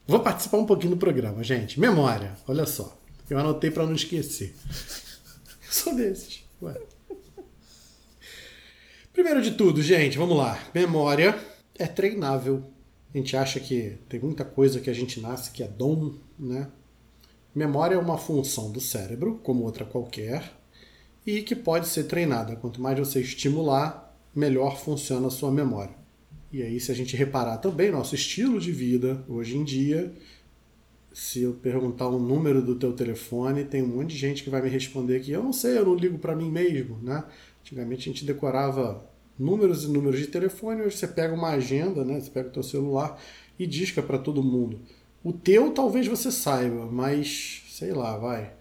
Vou participar um pouquinho do programa, gente. Memória, olha só. Eu anotei para não esquecer. Eu sou desses. Ué. Primeiro de tudo, gente, vamos lá. Memória é treinável. A gente acha que tem muita coisa que a gente nasce que é dom, né? Memória é uma função do cérebro, como outra qualquer, e que pode ser treinada. Quanto mais você estimular, melhor funciona a sua memória. E aí, se a gente reparar também nosso estilo de vida hoje em dia, se eu perguntar o número do teu telefone, tem um monte de gente que vai me responder que eu não sei, eu não ligo para mim mesmo, né? Antigamente a gente decorava números e números de telefone. Hoje você pega uma agenda, né? Você pega o teu celular e disca para todo mundo. O teu talvez você saiba, mas sei lá, vai.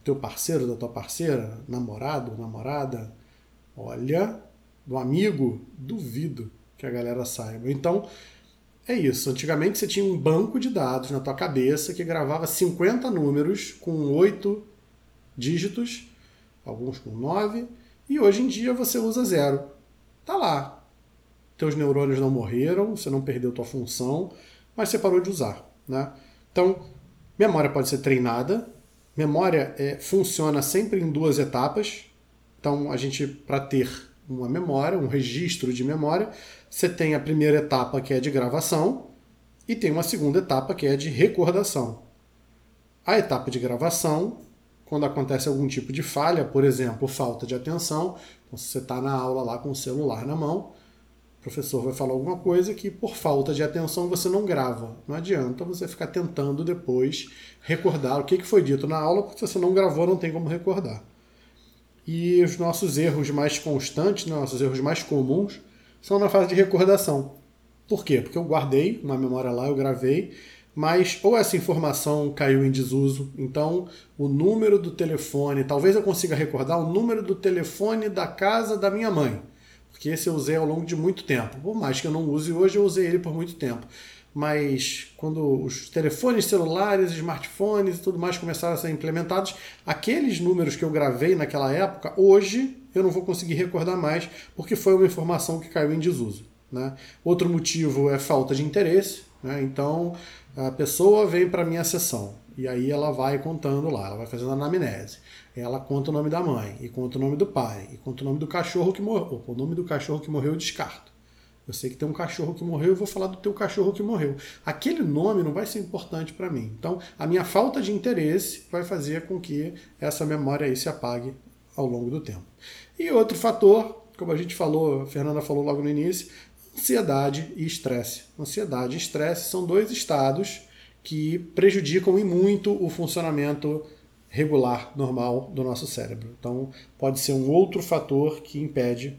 O teu parceiro, da tua parceira, namorado, namorada, olha, do amigo, duvido que a galera saiba. Então, é isso. Antigamente você tinha um banco de dados na tua cabeça que gravava 50 números com 8 dígitos, alguns com 9, e hoje em dia você usa zero. Tá lá. Teus neurônios não morreram, você não perdeu tua função, mas você parou de usar. Né? Então, memória pode ser treinada. Memória é, funciona sempre em duas etapas. Então, a gente, para ter uma memória, um registro de memória, você tem a primeira etapa que é de gravação e tem uma segunda etapa que é de recordação. A etapa de gravação, quando acontece algum tipo de falha, por exemplo, falta de atenção, então se você está na aula lá com o celular na mão, o professor vai falar alguma coisa que por falta de atenção você não grava. Não adianta você ficar tentando depois recordar o que foi dito na aula, porque se você não gravou não tem como recordar. E os nossos erros mais constantes, né, nossos erros mais comuns, são na fase de recordação. Por quê? Porque eu guardei uma memória lá, eu gravei, mas ou essa informação caiu em desuso, então o número do telefone, talvez eu consiga recordar o número do telefone da casa da minha mãe, porque esse eu usei ao longo de muito tempo. Por mais que eu não use hoje, eu usei ele por muito tempo mas quando os telefones celulares, smartphones e tudo mais começaram a ser implementados, aqueles números que eu gravei naquela época, hoje eu não vou conseguir recordar mais, porque foi uma informação que caiu em desuso. Né? Outro motivo é falta de interesse, né? então a pessoa vem para a minha sessão e aí ela vai contando lá, ela vai fazendo anamnese. Ela conta o nome da mãe, e conta o nome do pai, e conta o nome do cachorro que morreu. O nome do cachorro que morreu eu descarto. Eu sei que tem um cachorro que morreu, eu vou falar do teu cachorro que morreu. Aquele nome não vai ser importante para mim. Então, a minha falta de interesse vai fazer com que essa memória aí se apague ao longo do tempo. E outro fator, como a gente falou, a Fernanda falou logo no início, ansiedade e estresse. Ansiedade e estresse são dois estados que prejudicam e muito o funcionamento regular, normal do nosso cérebro. Então, pode ser um outro fator que impede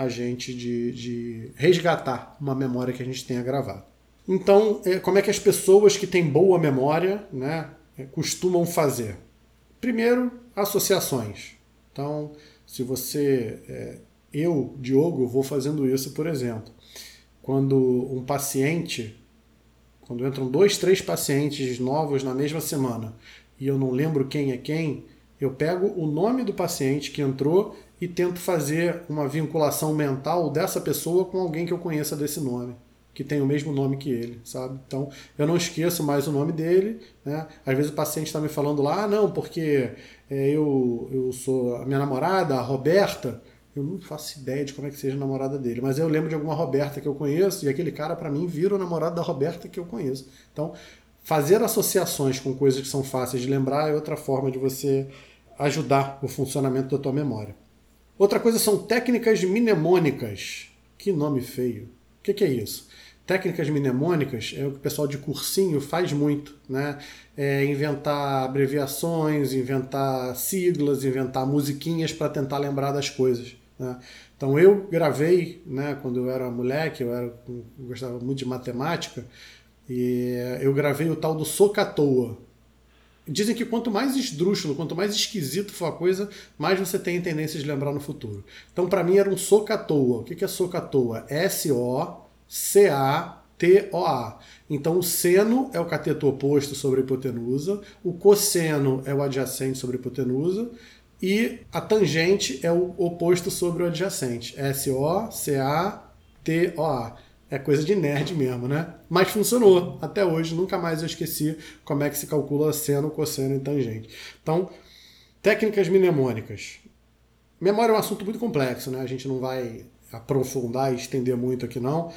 a gente de, de resgatar uma memória que a gente tenha gravado. Então, é, como é que as pessoas que têm boa memória né, é, costumam fazer? Primeiro, associações. Então, se você. É, eu, Diogo, vou fazendo isso, por exemplo. Quando um paciente. Quando entram dois, três pacientes novos na mesma semana e eu não lembro quem é quem, eu pego o nome do paciente que entrou e tento fazer uma vinculação mental dessa pessoa com alguém que eu conheça desse nome, que tem o mesmo nome que ele, sabe? Então eu não esqueço mais o nome dele, né? Às vezes o paciente está me falando lá, ah, não, porque é, eu, eu sou a minha namorada, a Roberta, eu não faço ideia de como é que seja a namorada dele, mas eu lembro de alguma Roberta que eu conheço e aquele cara para mim vira o namorado da Roberta que eu conheço. Então, fazer associações com coisas que são fáceis de lembrar é outra forma de você ajudar o funcionamento da tua memória. Outra coisa são técnicas mnemônicas. Que nome feio. O que, que, é isso? Técnicas mnemônicas é o que o pessoal de cursinho faz muito, né? É inventar abreviações, inventar siglas, inventar musiquinhas para tentar lembrar das coisas. Né? Então eu gravei, né, quando eu era moleque, eu, era, eu gostava muito de matemática, e eu gravei o tal do Socatoa. Dizem que quanto mais esdrúxulo, quanto mais esquisito for a coisa, mais você tem tendência de lembrar no futuro. Então, para mim, era um socatoa. O que é socatoa? S-O-C-A-T-O-A. Então, o seno é o cateto oposto sobre a hipotenusa, o cosseno é o adjacente sobre a hipotenusa, e a tangente é o oposto sobre o adjacente. S-O-C-A-T-O-A. É coisa de nerd mesmo, né? Mas funcionou. Até hoje, nunca mais eu esqueci como é que se calcula seno, cosseno e tangente. Então, técnicas mnemônicas. Memória é um assunto muito complexo, né? A gente não vai aprofundar e estender muito aqui, não.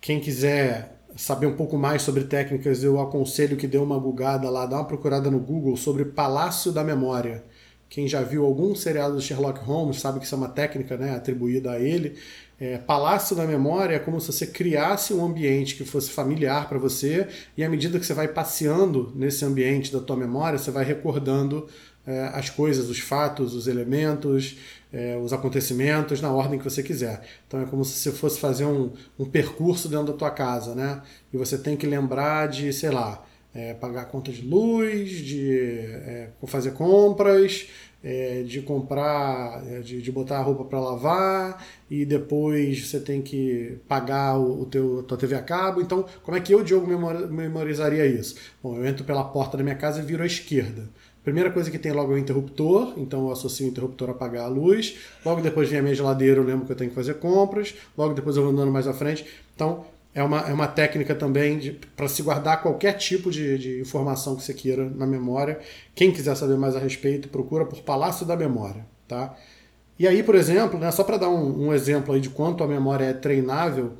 Quem quiser saber um pouco mais sobre técnicas, eu aconselho que dê uma gugada lá, dá uma procurada no Google sobre Palácio da Memória. Quem já viu algum seriado do Sherlock Holmes sabe que isso é uma técnica né, atribuída a ele. É, palácio da memória é como se você criasse um ambiente que fosse familiar para você e à medida que você vai passeando nesse ambiente da tua memória, você vai recordando é, as coisas, os fatos, os elementos, é, os acontecimentos na ordem que você quiser. Então é como se você fosse fazer um, um percurso dentro da tua casa, né? E você tem que lembrar de, sei lá, é, pagar conta de luz, de é, fazer compras, é, de comprar, é, de, de botar a roupa para lavar e depois você tem que pagar o, o teu, a tua TV a cabo. Então, como é que eu, Diogo, memorizaria isso? Bom, eu entro pela porta da minha casa e viro à esquerda. Primeira coisa que tem logo é o interruptor, então eu associo o interruptor a apagar a luz. Logo depois vem a minha geladeira, eu lembro que eu tenho que fazer compras. Logo depois eu vou andando mais à frente. Então, é uma, é uma técnica também para se guardar qualquer tipo de, de, informação que você queira na memória. Quem quiser saber mais a respeito, procura por Palácio da Memória. Tá? E aí, por exemplo, né, só para dar um, um, exemplo aí de quanto a memória é treinável,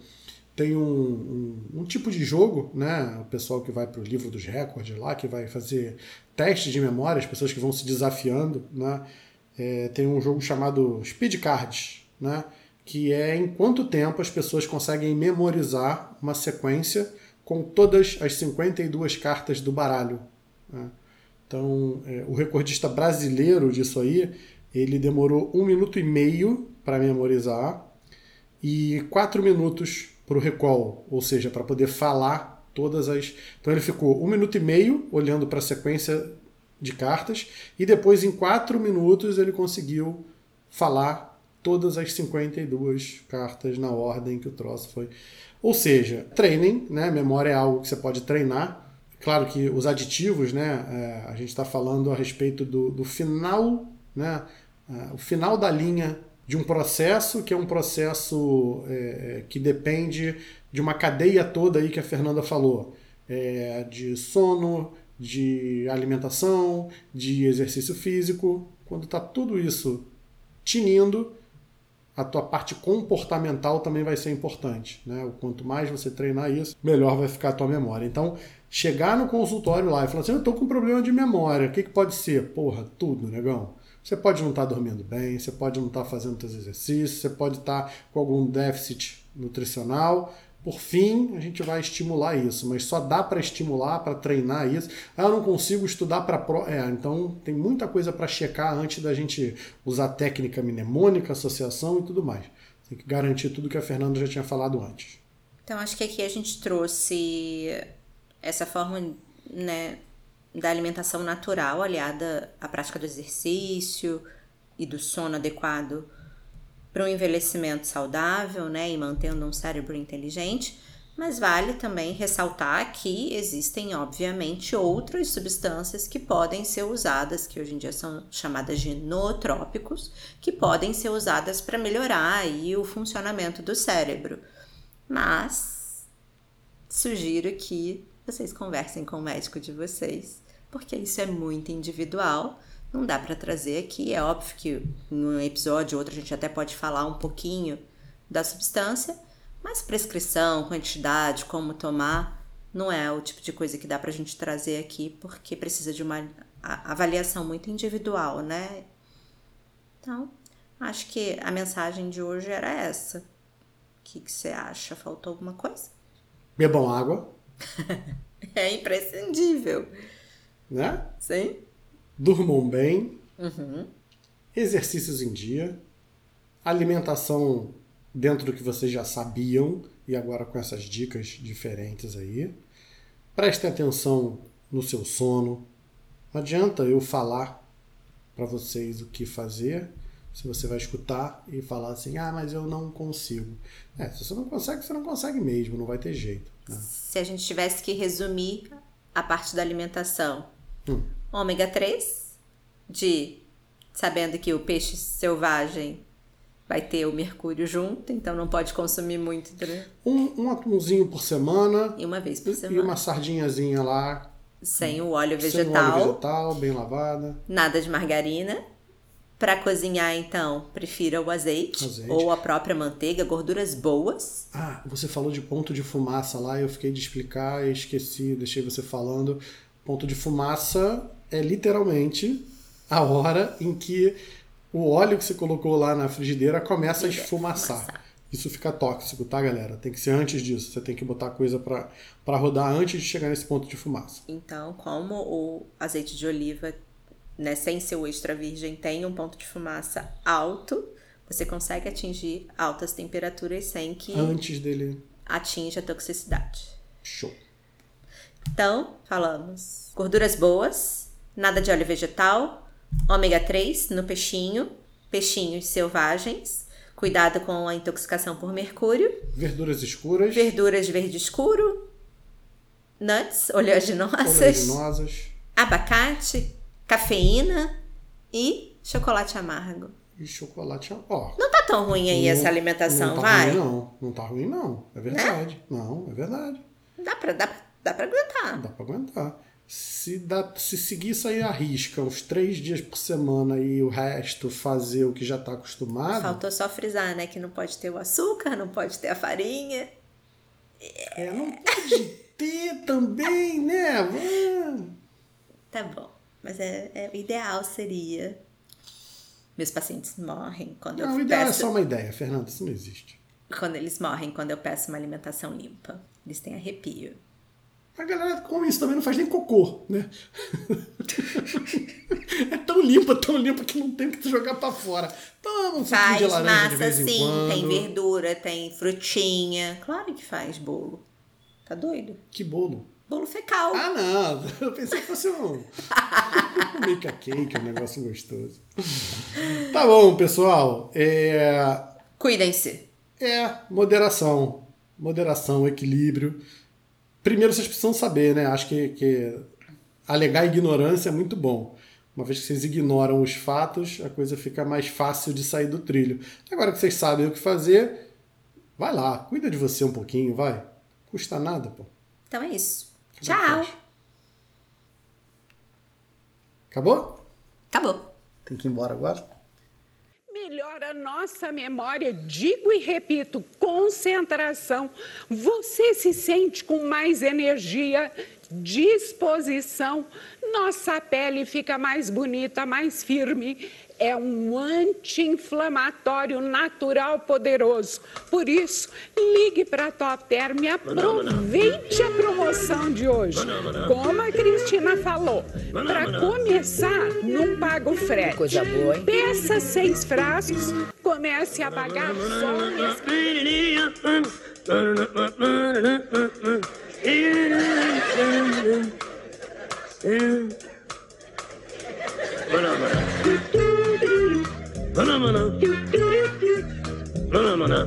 tem um, um, um tipo de jogo, né, o pessoal que vai para o livro dos recordes lá, que vai fazer testes de memória, as pessoas que vão se desafiando, né, é, tem um jogo chamado Speed Cards, né, que é em quanto tempo as pessoas conseguem memorizar uma sequência com todas as 52 cartas do baralho. Né? Então, é, o recordista brasileiro disso aí, ele demorou um minuto e meio para memorizar e quatro minutos para o recall, ou seja, para poder falar todas as. Então ele ficou um minuto e meio olhando para a sequência de cartas e depois em quatro minutos ele conseguiu falar todas as 52 cartas na ordem que o troço foi. Ou seja, treinem, né? Memória é algo que você pode treinar. Claro que os aditivos, né? É, a gente está falando a respeito do, do final, né? É, o final da linha de um processo que é um processo é, é, que depende de uma cadeia toda aí que a Fernanda falou. É, de sono, de alimentação, de exercício físico. Quando está tudo isso tinindo, a tua parte comportamental também vai ser importante. Né? O quanto mais você treinar isso, melhor vai ficar a tua memória. Então, chegar no consultório lá e falar assim, eu estou com problema de memória, o que, que pode ser? Porra, tudo, negão. Você pode não estar tá dormindo bem, você pode não estar tá fazendo seus exercícios, você pode estar tá com algum déficit nutricional, por fim, a gente vai estimular isso, mas só dá para estimular, para treinar isso. Ah, eu não consigo estudar para pro. É, então tem muita coisa para checar antes da gente usar técnica mnemônica, associação e tudo mais. Tem que garantir tudo que a Fernanda já tinha falado antes. Então acho que aqui a gente trouxe essa forma, né, da alimentação natural aliada à prática do exercício e do sono adequado para um envelhecimento saudável, né, e mantendo um cérebro inteligente, mas vale também ressaltar que existem, obviamente, outras substâncias que podem ser usadas, que hoje em dia são chamadas de nootrópicos, que podem ser usadas para melhorar aí o funcionamento do cérebro. Mas sugiro que vocês conversem com o médico de vocês, porque isso é muito individual não dá para trazer aqui. É óbvio que em um episódio ou outro a gente até pode falar um pouquinho da substância, mas prescrição, quantidade, como tomar, não é o tipo de coisa que dá para a gente trazer aqui, porque precisa de uma avaliação muito individual, né? Então, acho que a mensagem de hoje era essa. O que, que você acha? Faltou alguma coisa? Bebam água. é imprescindível. Né? Sim durmam bem, uhum. exercícios em dia, alimentação dentro do que vocês já sabiam e agora com essas dicas diferentes aí. Prestem atenção no seu sono. Não adianta eu falar para vocês o que fazer se você vai escutar e falar assim, ah, mas eu não consigo. É, se você não consegue, você não consegue mesmo, não vai ter jeito. Né? Se a gente tivesse que resumir a parte da alimentação, hum ômega 3, de sabendo que o peixe selvagem vai ter o mercúrio junto, então não pode consumir muito. Um, um atumzinho por semana. E uma vez por semana. E uma sardinhazinha lá. Sem o óleo vegetal. Sem o óleo vegetal, bem lavada. Nada de margarina. Para cozinhar, então, prefira o azeite, azeite, ou a própria manteiga, gorduras boas. Ah, você falou de ponto de fumaça lá, eu fiquei de explicar e esqueci, deixei você falando. Ponto de fumaça é literalmente a hora em que o óleo que você colocou lá na frigideira começa a esfumaçar. Isso fica tóxico, tá, galera? Tem que ser antes disso. Você tem que botar coisa para rodar antes de chegar nesse ponto de fumaça. Então, como o azeite de oliva né, sem ser o extra virgem, tem um ponto de fumaça alto, você consegue atingir altas temperaturas sem que Antes dele. atinja a toxicidade. Show. Então, falamos gorduras boas, nada de óleo vegetal, ômega 3 no peixinho, peixinhos selvagens, cuidado com a intoxicação por mercúrio, Verduras escuras. verduras de verde escuro, nuts, oleaginosas, oleaginosas abacate, cafeína e chocolate amargo. e chocolate. Ó. Não tá tão ruim aí essa alimentação, não tá vai? Ruim, não, não tá ruim, não. É verdade. Não, é verdade. Dá pra, dá, dá pra aguentar. Dá pra aguentar. Se, dá, se seguir isso aí à risca, uns três dias por semana e o resto fazer o que já tá acostumado. Faltou só frisar, né? Que não pode ter o açúcar, não pode ter a farinha. É, não pode ter também, né? Tá bom. Mas é, é- o ideal seria. Meus pacientes morrem quando Não, o eu ideal é peço. só uma ideia, Fernanda, isso não existe. Quando eles morrem, quando eu peço uma alimentação limpa. Eles têm arrepio. A galera come isso também não faz nem cocô, né? é tão limpa, tão limpa que não tem que jogar pra fora. Toma um Faz de laranja de massa vez em sim, quando. tem verdura, tem frutinha. Claro que faz bolo. Tá doido? Que bolo. Bolo fecal. Ah, não. Eu pensei que fosse um, um make a cake, um negócio gostoso. Tá bom, pessoal. É, Cuidem-se. é moderação. Moderação, equilíbrio. Primeiro, vocês precisam saber, né? Acho que, que alegar ignorância é muito bom. Uma vez que vocês ignoram os fatos, a coisa fica mais fácil de sair do trilho. Agora que vocês sabem o que fazer, vai lá, cuida de você um pouquinho, vai. Custa nada, pô. Então é isso. Que Tchau. Acabou? Acabou. Tem que ir embora agora? Melhora a nossa memória, digo e repito, concentração. Você se sente com mais energia, disposição, nossa pele fica mais bonita, mais firme. É um anti-inflamatório natural poderoso. Por isso, ligue para a Top Term e aproveite a promoção de hoje. Como a Cristina falou, para começar, não paga o frete. Coisa boa, hein? Peça seis frascos, comece a pagar só Manamana. Manamana.